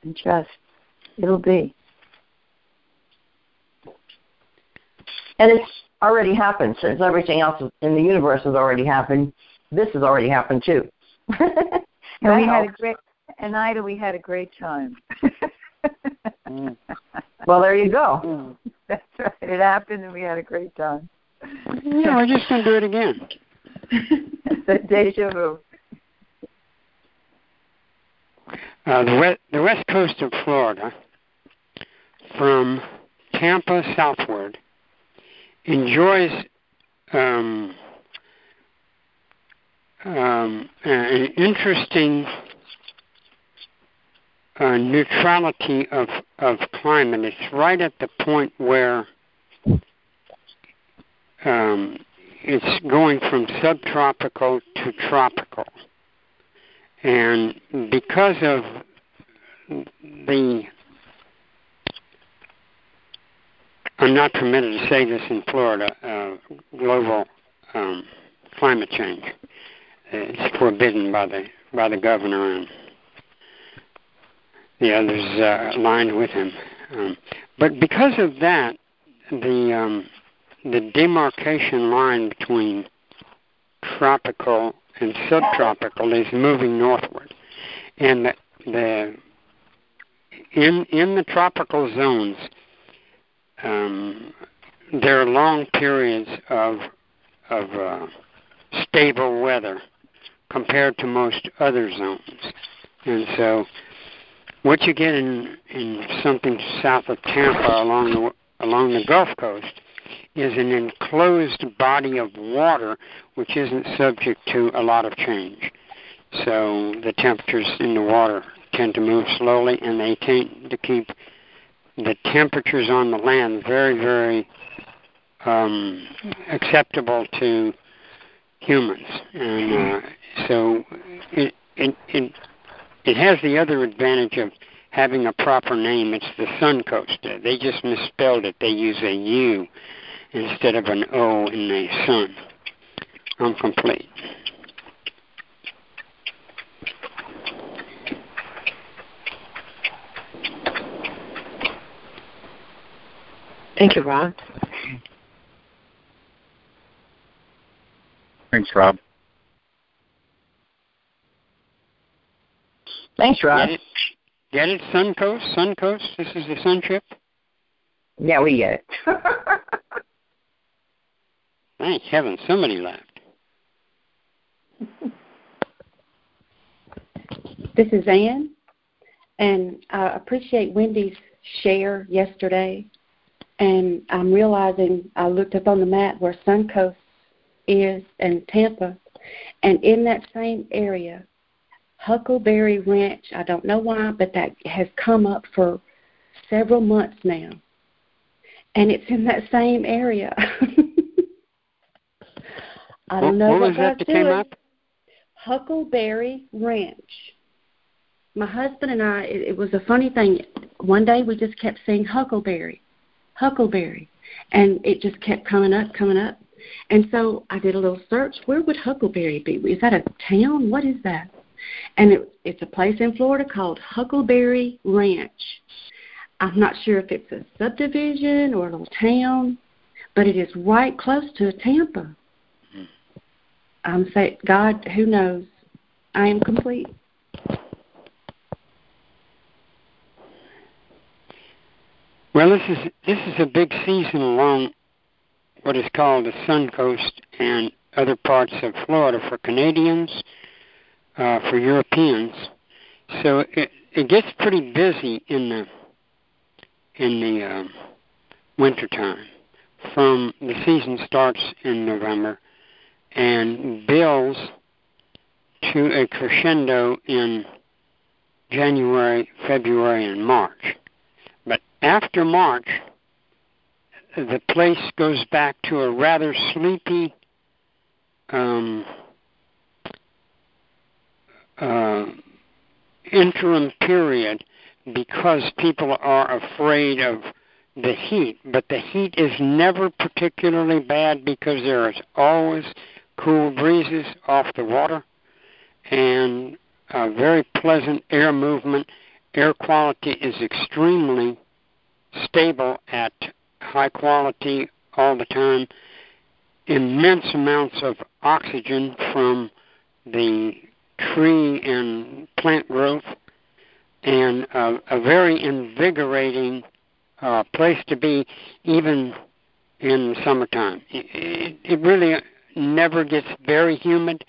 and trust. It'll be. And it's already happened. Since everything else in the universe has already happened, this has already happened too. And we had a great, and Ida, we had a great time. Well, there you go. That's right. It happened, and we had a great time. Yeah, we're just going to do it again. A deja vu. Uh, the, west, the west coast of Florida, from Tampa southward, enjoys um, um, an interesting uh, neutrality of, of climate. It's right at the point where um, it's going from subtropical to tropical. And because of the, I'm not permitted to say this in Florida, uh, global um, climate change. It's forbidden by the by the governor and the others uh, aligned with him. Um, but because of that, the um, the demarcation line between tropical and subtropical is moving northward, and the, the in in the tropical zones, um, there are long periods of of uh, stable weather compared to most other zones, and so what you get in in something south of Tampa along the along the Gulf Coast is an enclosed body of water which isn't subject to a lot of change. So the temperatures in the water tend to move slowly and they tend to keep the temperatures on the land very, very um, acceptable to humans. And uh, so it, it, it, it has the other advantage of having a proper name. It's the Sun Coast. They just misspelled it. They use a U instead of an O in the sun. I'm complete. Thank you, Ron. Thanks, Rob. Thanks, Rob. Get it? Get it? Suncoast? Suncoast? This is the sun trip? Yeah, we get it. Thank heaven, somebody laughed. This is Anne, and I appreciate Wendy's share yesterday. And I'm realizing I looked up on the map where Suncoast is and Tampa, and in that same area, Huckleberry Ranch. I don't know why, but that has come up for several months now, and it's in that same area. I don't know what, what, was that that came up? Huckleberry Ranch. My husband and I, it, it was a funny thing. One day we just kept saying Huckleberry, Huckleberry, and it just kept coming up, coming up. And so I did a little search. Where would Huckleberry be? Is that a town? What is that? And it, it's a place in Florida called Huckleberry Ranch. I'm not sure if it's a subdivision or a little town, but it is right close to Tampa. Mm-hmm. I'm saying, God, who knows? I am complete. Well, this is this is a big season along what is called the Sun Coast and other parts of Florida for Canadians, uh, for Europeans. So it it gets pretty busy in the in the um, winter time. From the season starts in November and builds to a crescendo in January, February, and March. But after March, the place goes back to a rather sleepy um, uh, interim period because people are afraid of the heat. But the heat is never particularly bad because there is always cool breezes off the water and a very pleasant air movement. Air quality is extremely stable at high quality all the time. Immense amounts of oxygen from the tree and plant growth, and a, a very invigorating uh, place to be, even in summertime. It, it, it really never gets very humid,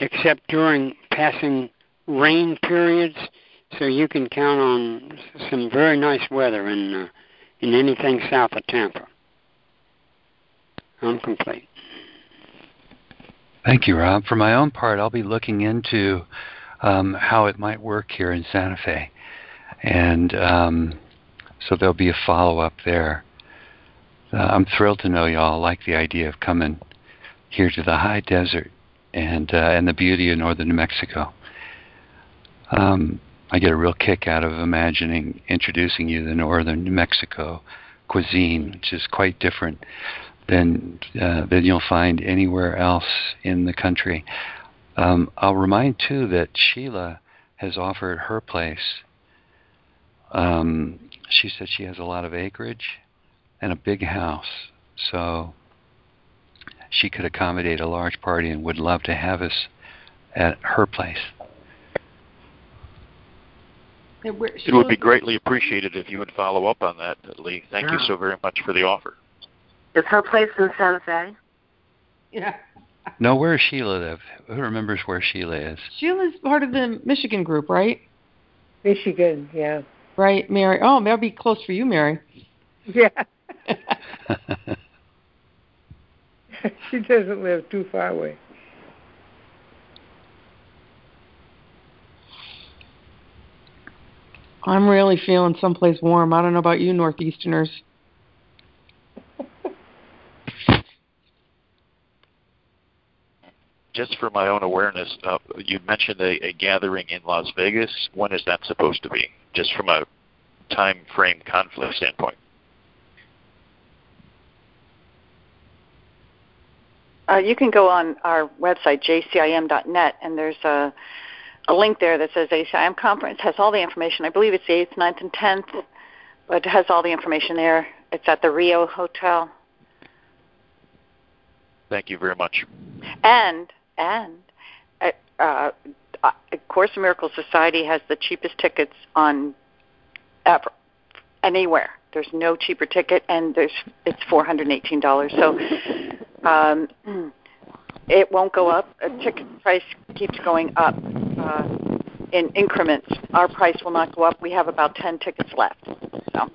except during passing rain periods. So you can count on some very nice weather in uh, in anything south of Tampa. I'm complete. Thank you, Rob. For my own part, I'll be looking into um, how it might work here in Santa Fe, and um, so there'll be a follow up there. Uh, I'm thrilled to know y'all like the idea of coming here to the high desert and uh, and the beauty of northern New Mexico. Um, I get a real kick out of imagining introducing you to northern New Mexico cuisine, which is quite different than uh, than you'll find anywhere else in the country. Um, I'll remind too that Sheila has offered her place. Um, she said she has a lot of acreage and a big house, so she could accommodate a large party and would love to have us at her place. It would be greatly appreciated if you would follow up on that, Lee. Thank you so very much for the offer. Is her place in Santa Fe? Yeah. No, where does Sheila live? Who remembers where Sheila is? Sheila's part of the Michigan group, right? Michigan, yeah. Right, Mary. Oh, that'll be close for you, Mary. Yeah. she doesn't live too far away. I'm really feeling someplace warm. I don't know about you, Northeasterners. Just for my own awareness, uh, you mentioned a, a gathering in Las Vegas. When is that supposed to be? Just from a time frame conflict standpoint. Uh, you can go on our website, jcim.net, and there's a, a link there that says ACIM conference. has all the information. I believe it's the 8th, 9th, and 10th, but it has all the information there. It's at the Rio Hotel. Thank you very much. And and uh, uh, Course in Miracles Society has the cheapest tickets on ever anywhere. There's no cheaper ticket, and there's it's four hundred eighteen dollars. So um, it won't go up. A ticket price keeps going up uh, in increments. Our price will not go up. We have about ten tickets left. So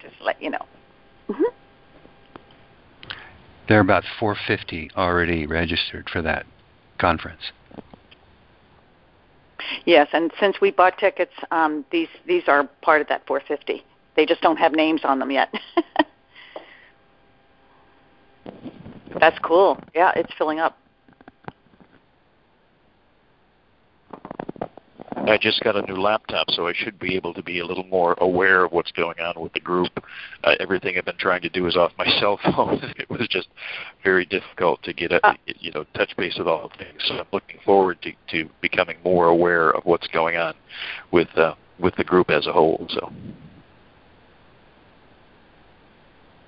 just let you know. Mm-hmm. There are about 450 already registered for that conference. Yes, and since we bought tickets, um, these these are part of that 450. They just don't have names on them yet. That's cool. Yeah, it's filling up. I just got a new laptop, so I should be able to be a little more aware of what's going on with the group. Uh, everything I've been trying to do is off my cell phone. it was just very difficult to get a, uh, you know touch base with all things. So I'm looking forward to, to becoming more aware of what's going on with uh, with the group as a whole. So.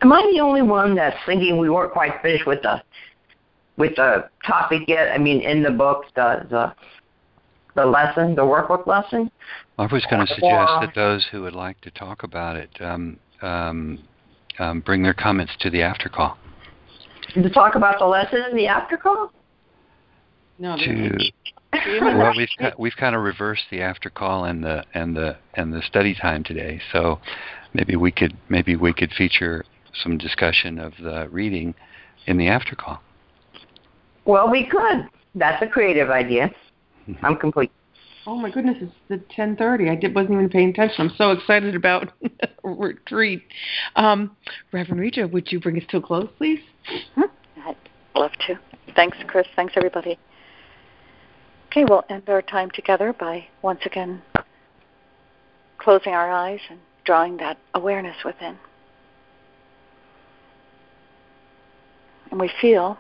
Am I the only one that's thinking we weren't quite finished with the with the topic yet? I mean, in the book, the the the lesson, the workbook lesson. I was going to suggest that those who would like to talk about it um, um, um, bring their comments to the after call. To talk about the lesson in the after call. No. To, well, we've we've kind of reversed the after call and the and the and the study time today. So maybe we could maybe we could feature some discussion of the reading in the after call. Well, we could. That's a creative idea. I'm complete. Oh my goodness, it's the 10:30. I did, wasn't even paying attention. I'm so excited about retreat. Um, Reverend Rita, would you bring us to a close, please? I'd love to. Thanks, Chris. Thanks, everybody. Okay, we'll end our time together by once again closing our eyes and drawing that awareness within. And we feel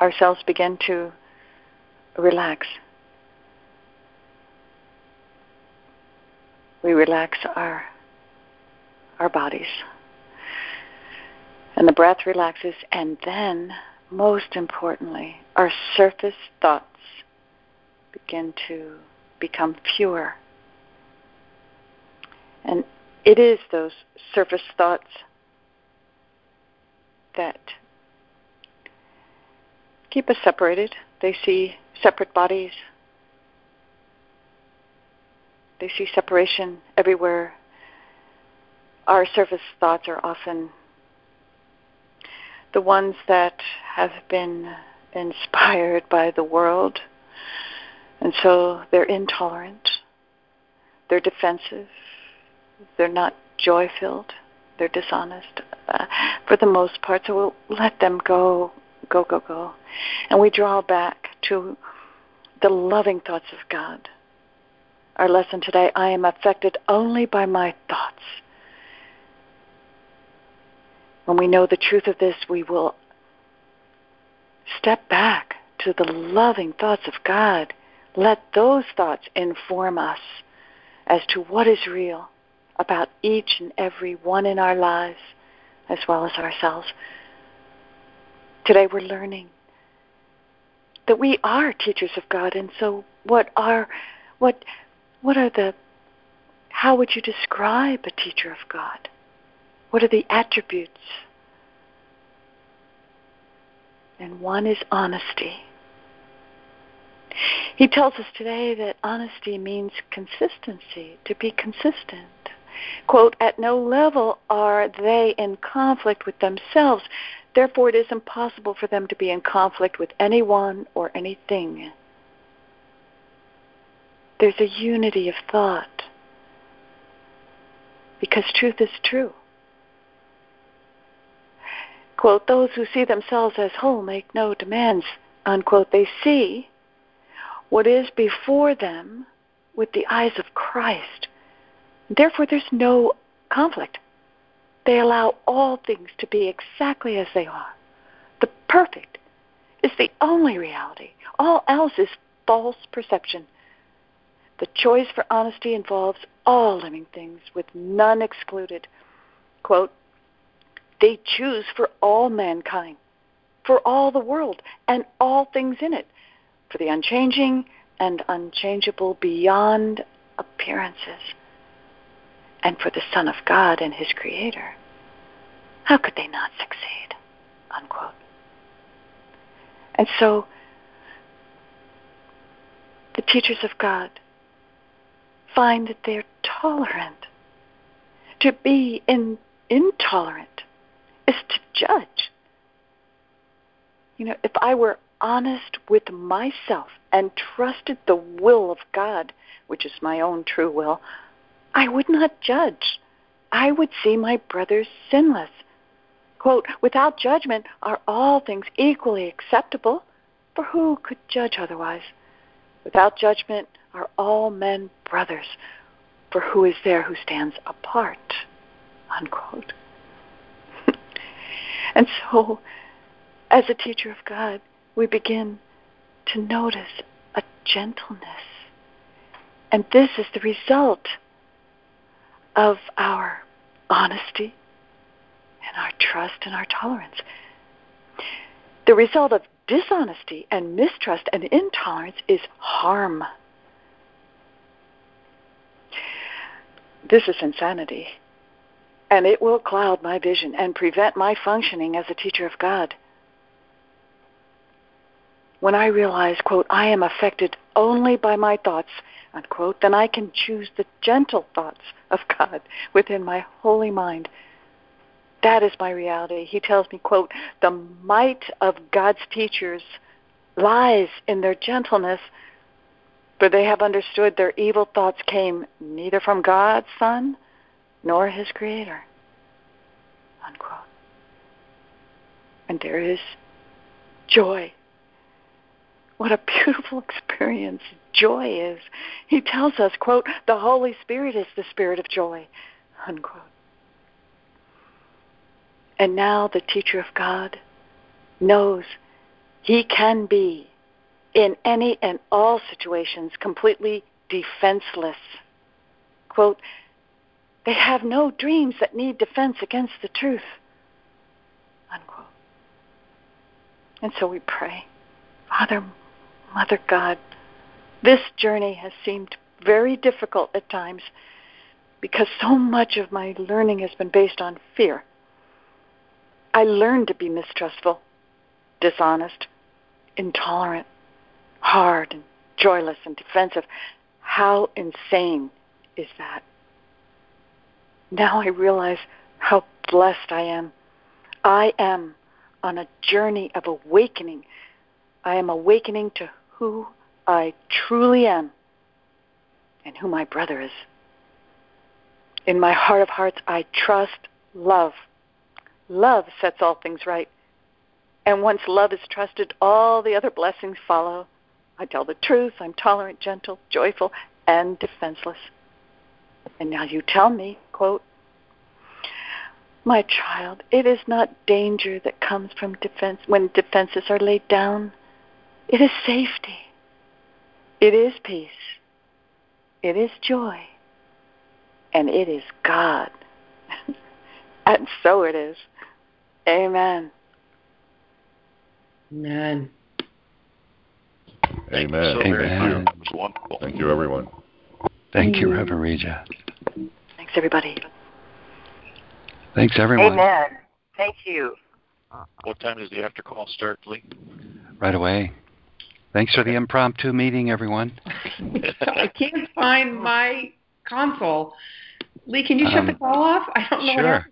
ourselves begin to relax. We relax our our bodies. And the breath relaxes and then most importantly, our surface thoughts begin to become fewer. And it is those surface thoughts that keep us separated. They see separate bodies. They see separation everywhere. Our surface thoughts are often the ones that have been inspired by the world, and so they're intolerant, they're defensive, they're not joy filled, they're dishonest uh, for the most part, so we'll let them go go, go, go. And we draw back to the loving thoughts of God. Our lesson today I am affected only by my thoughts. When we know the truth of this, we will step back to the loving thoughts of God. Let those thoughts inform us as to what is real about each and every one in our lives as well as ourselves. Today we're learning that we are teachers of God, and so what are what what are the how would you describe a teacher of God? What are the attributes? And one is honesty. He tells us today that honesty means consistency, to be consistent. Quote, at no level are they in conflict with themselves, Therefore, it is impossible for them to be in conflict with anyone or anything. There's a unity of thought because truth is true. Quote, those who see themselves as whole make no demands, unquote. They see what is before them with the eyes of Christ. Therefore, there's no conflict. They allow all things to be exactly as they are. The perfect is the only reality. All else is false perception. The choice for honesty involves all living things, with none excluded. Quote, they choose for all mankind, for all the world and all things in it, for the unchanging and unchangeable beyond appearances, and for the Son of God and his Creator. How could they not succeed? Unquote. And so, the teachers of God find that they're tolerant. To be in, intolerant is to judge. You know, if I were honest with myself and trusted the will of God, which is my own true will, I would not judge. I would see my brothers sinless. Quote, without judgment are all things equally acceptable, for who could judge otherwise? Without judgment are all men brothers, for who is there who stands apart? Unquote. and so, as a teacher of God, we begin to notice a gentleness. And this is the result of our honesty and our trust and our tolerance. The result of dishonesty and mistrust and intolerance is harm. This is insanity, and it will cloud my vision and prevent my functioning as a teacher of God. When I realize, quote, I am affected only by my thoughts, unquote, then I can choose the gentle thoughts of God within my holy mind. That is my reality. He tells me, quote, the might of God's teachers lies in their gentleness, for they have understood their evil thoughts came neither from God's Son nor his Creator. Unquote. And there is joy. What a beautiful experience joy is. He tells us, quote, the Holy Spirit is the spirit of joy, unquote. And now the teacher of God knows he can be in any and all situations completely defenseless. Quote, they have no dreams that need defense against the truth. Unquote. And so we pray, Father, Mother God, this journey has seemed very difficult at times because so much of my learning has been based on fear. I learned to be mistrustful, dishonest, intolerant, hard and joyless and defensive. How insane is that? Now I realize how blessed I am. I am on a journey of awakening. I am awakening to who I truly am and who my brother is. In my heart of hearts, I trust love. Love sets all things right. And once love is trusted, all the other blessings follow. I tell the truth, I'm tolerant, gentle, joyful, and defenseless. And now you tell me, quote, my child, it is not danger that comes from defense when defenses are laid down. It is safety. It is peace. It is joy. And it is God. and so it is. Amen. Amen. Amen. So Thank very you. much. That was wonderful. Thank you, everyone. Thank you, Reverend Reja. Thanks, everybody. Thanks, everyone. Amen. Thank you. What time does the after call start, Lee? Right away. Thanks for the impromptu meeting, everyone. I can't find my console. Lee, can you shut Um, the call off? I don't know what Sure. happened.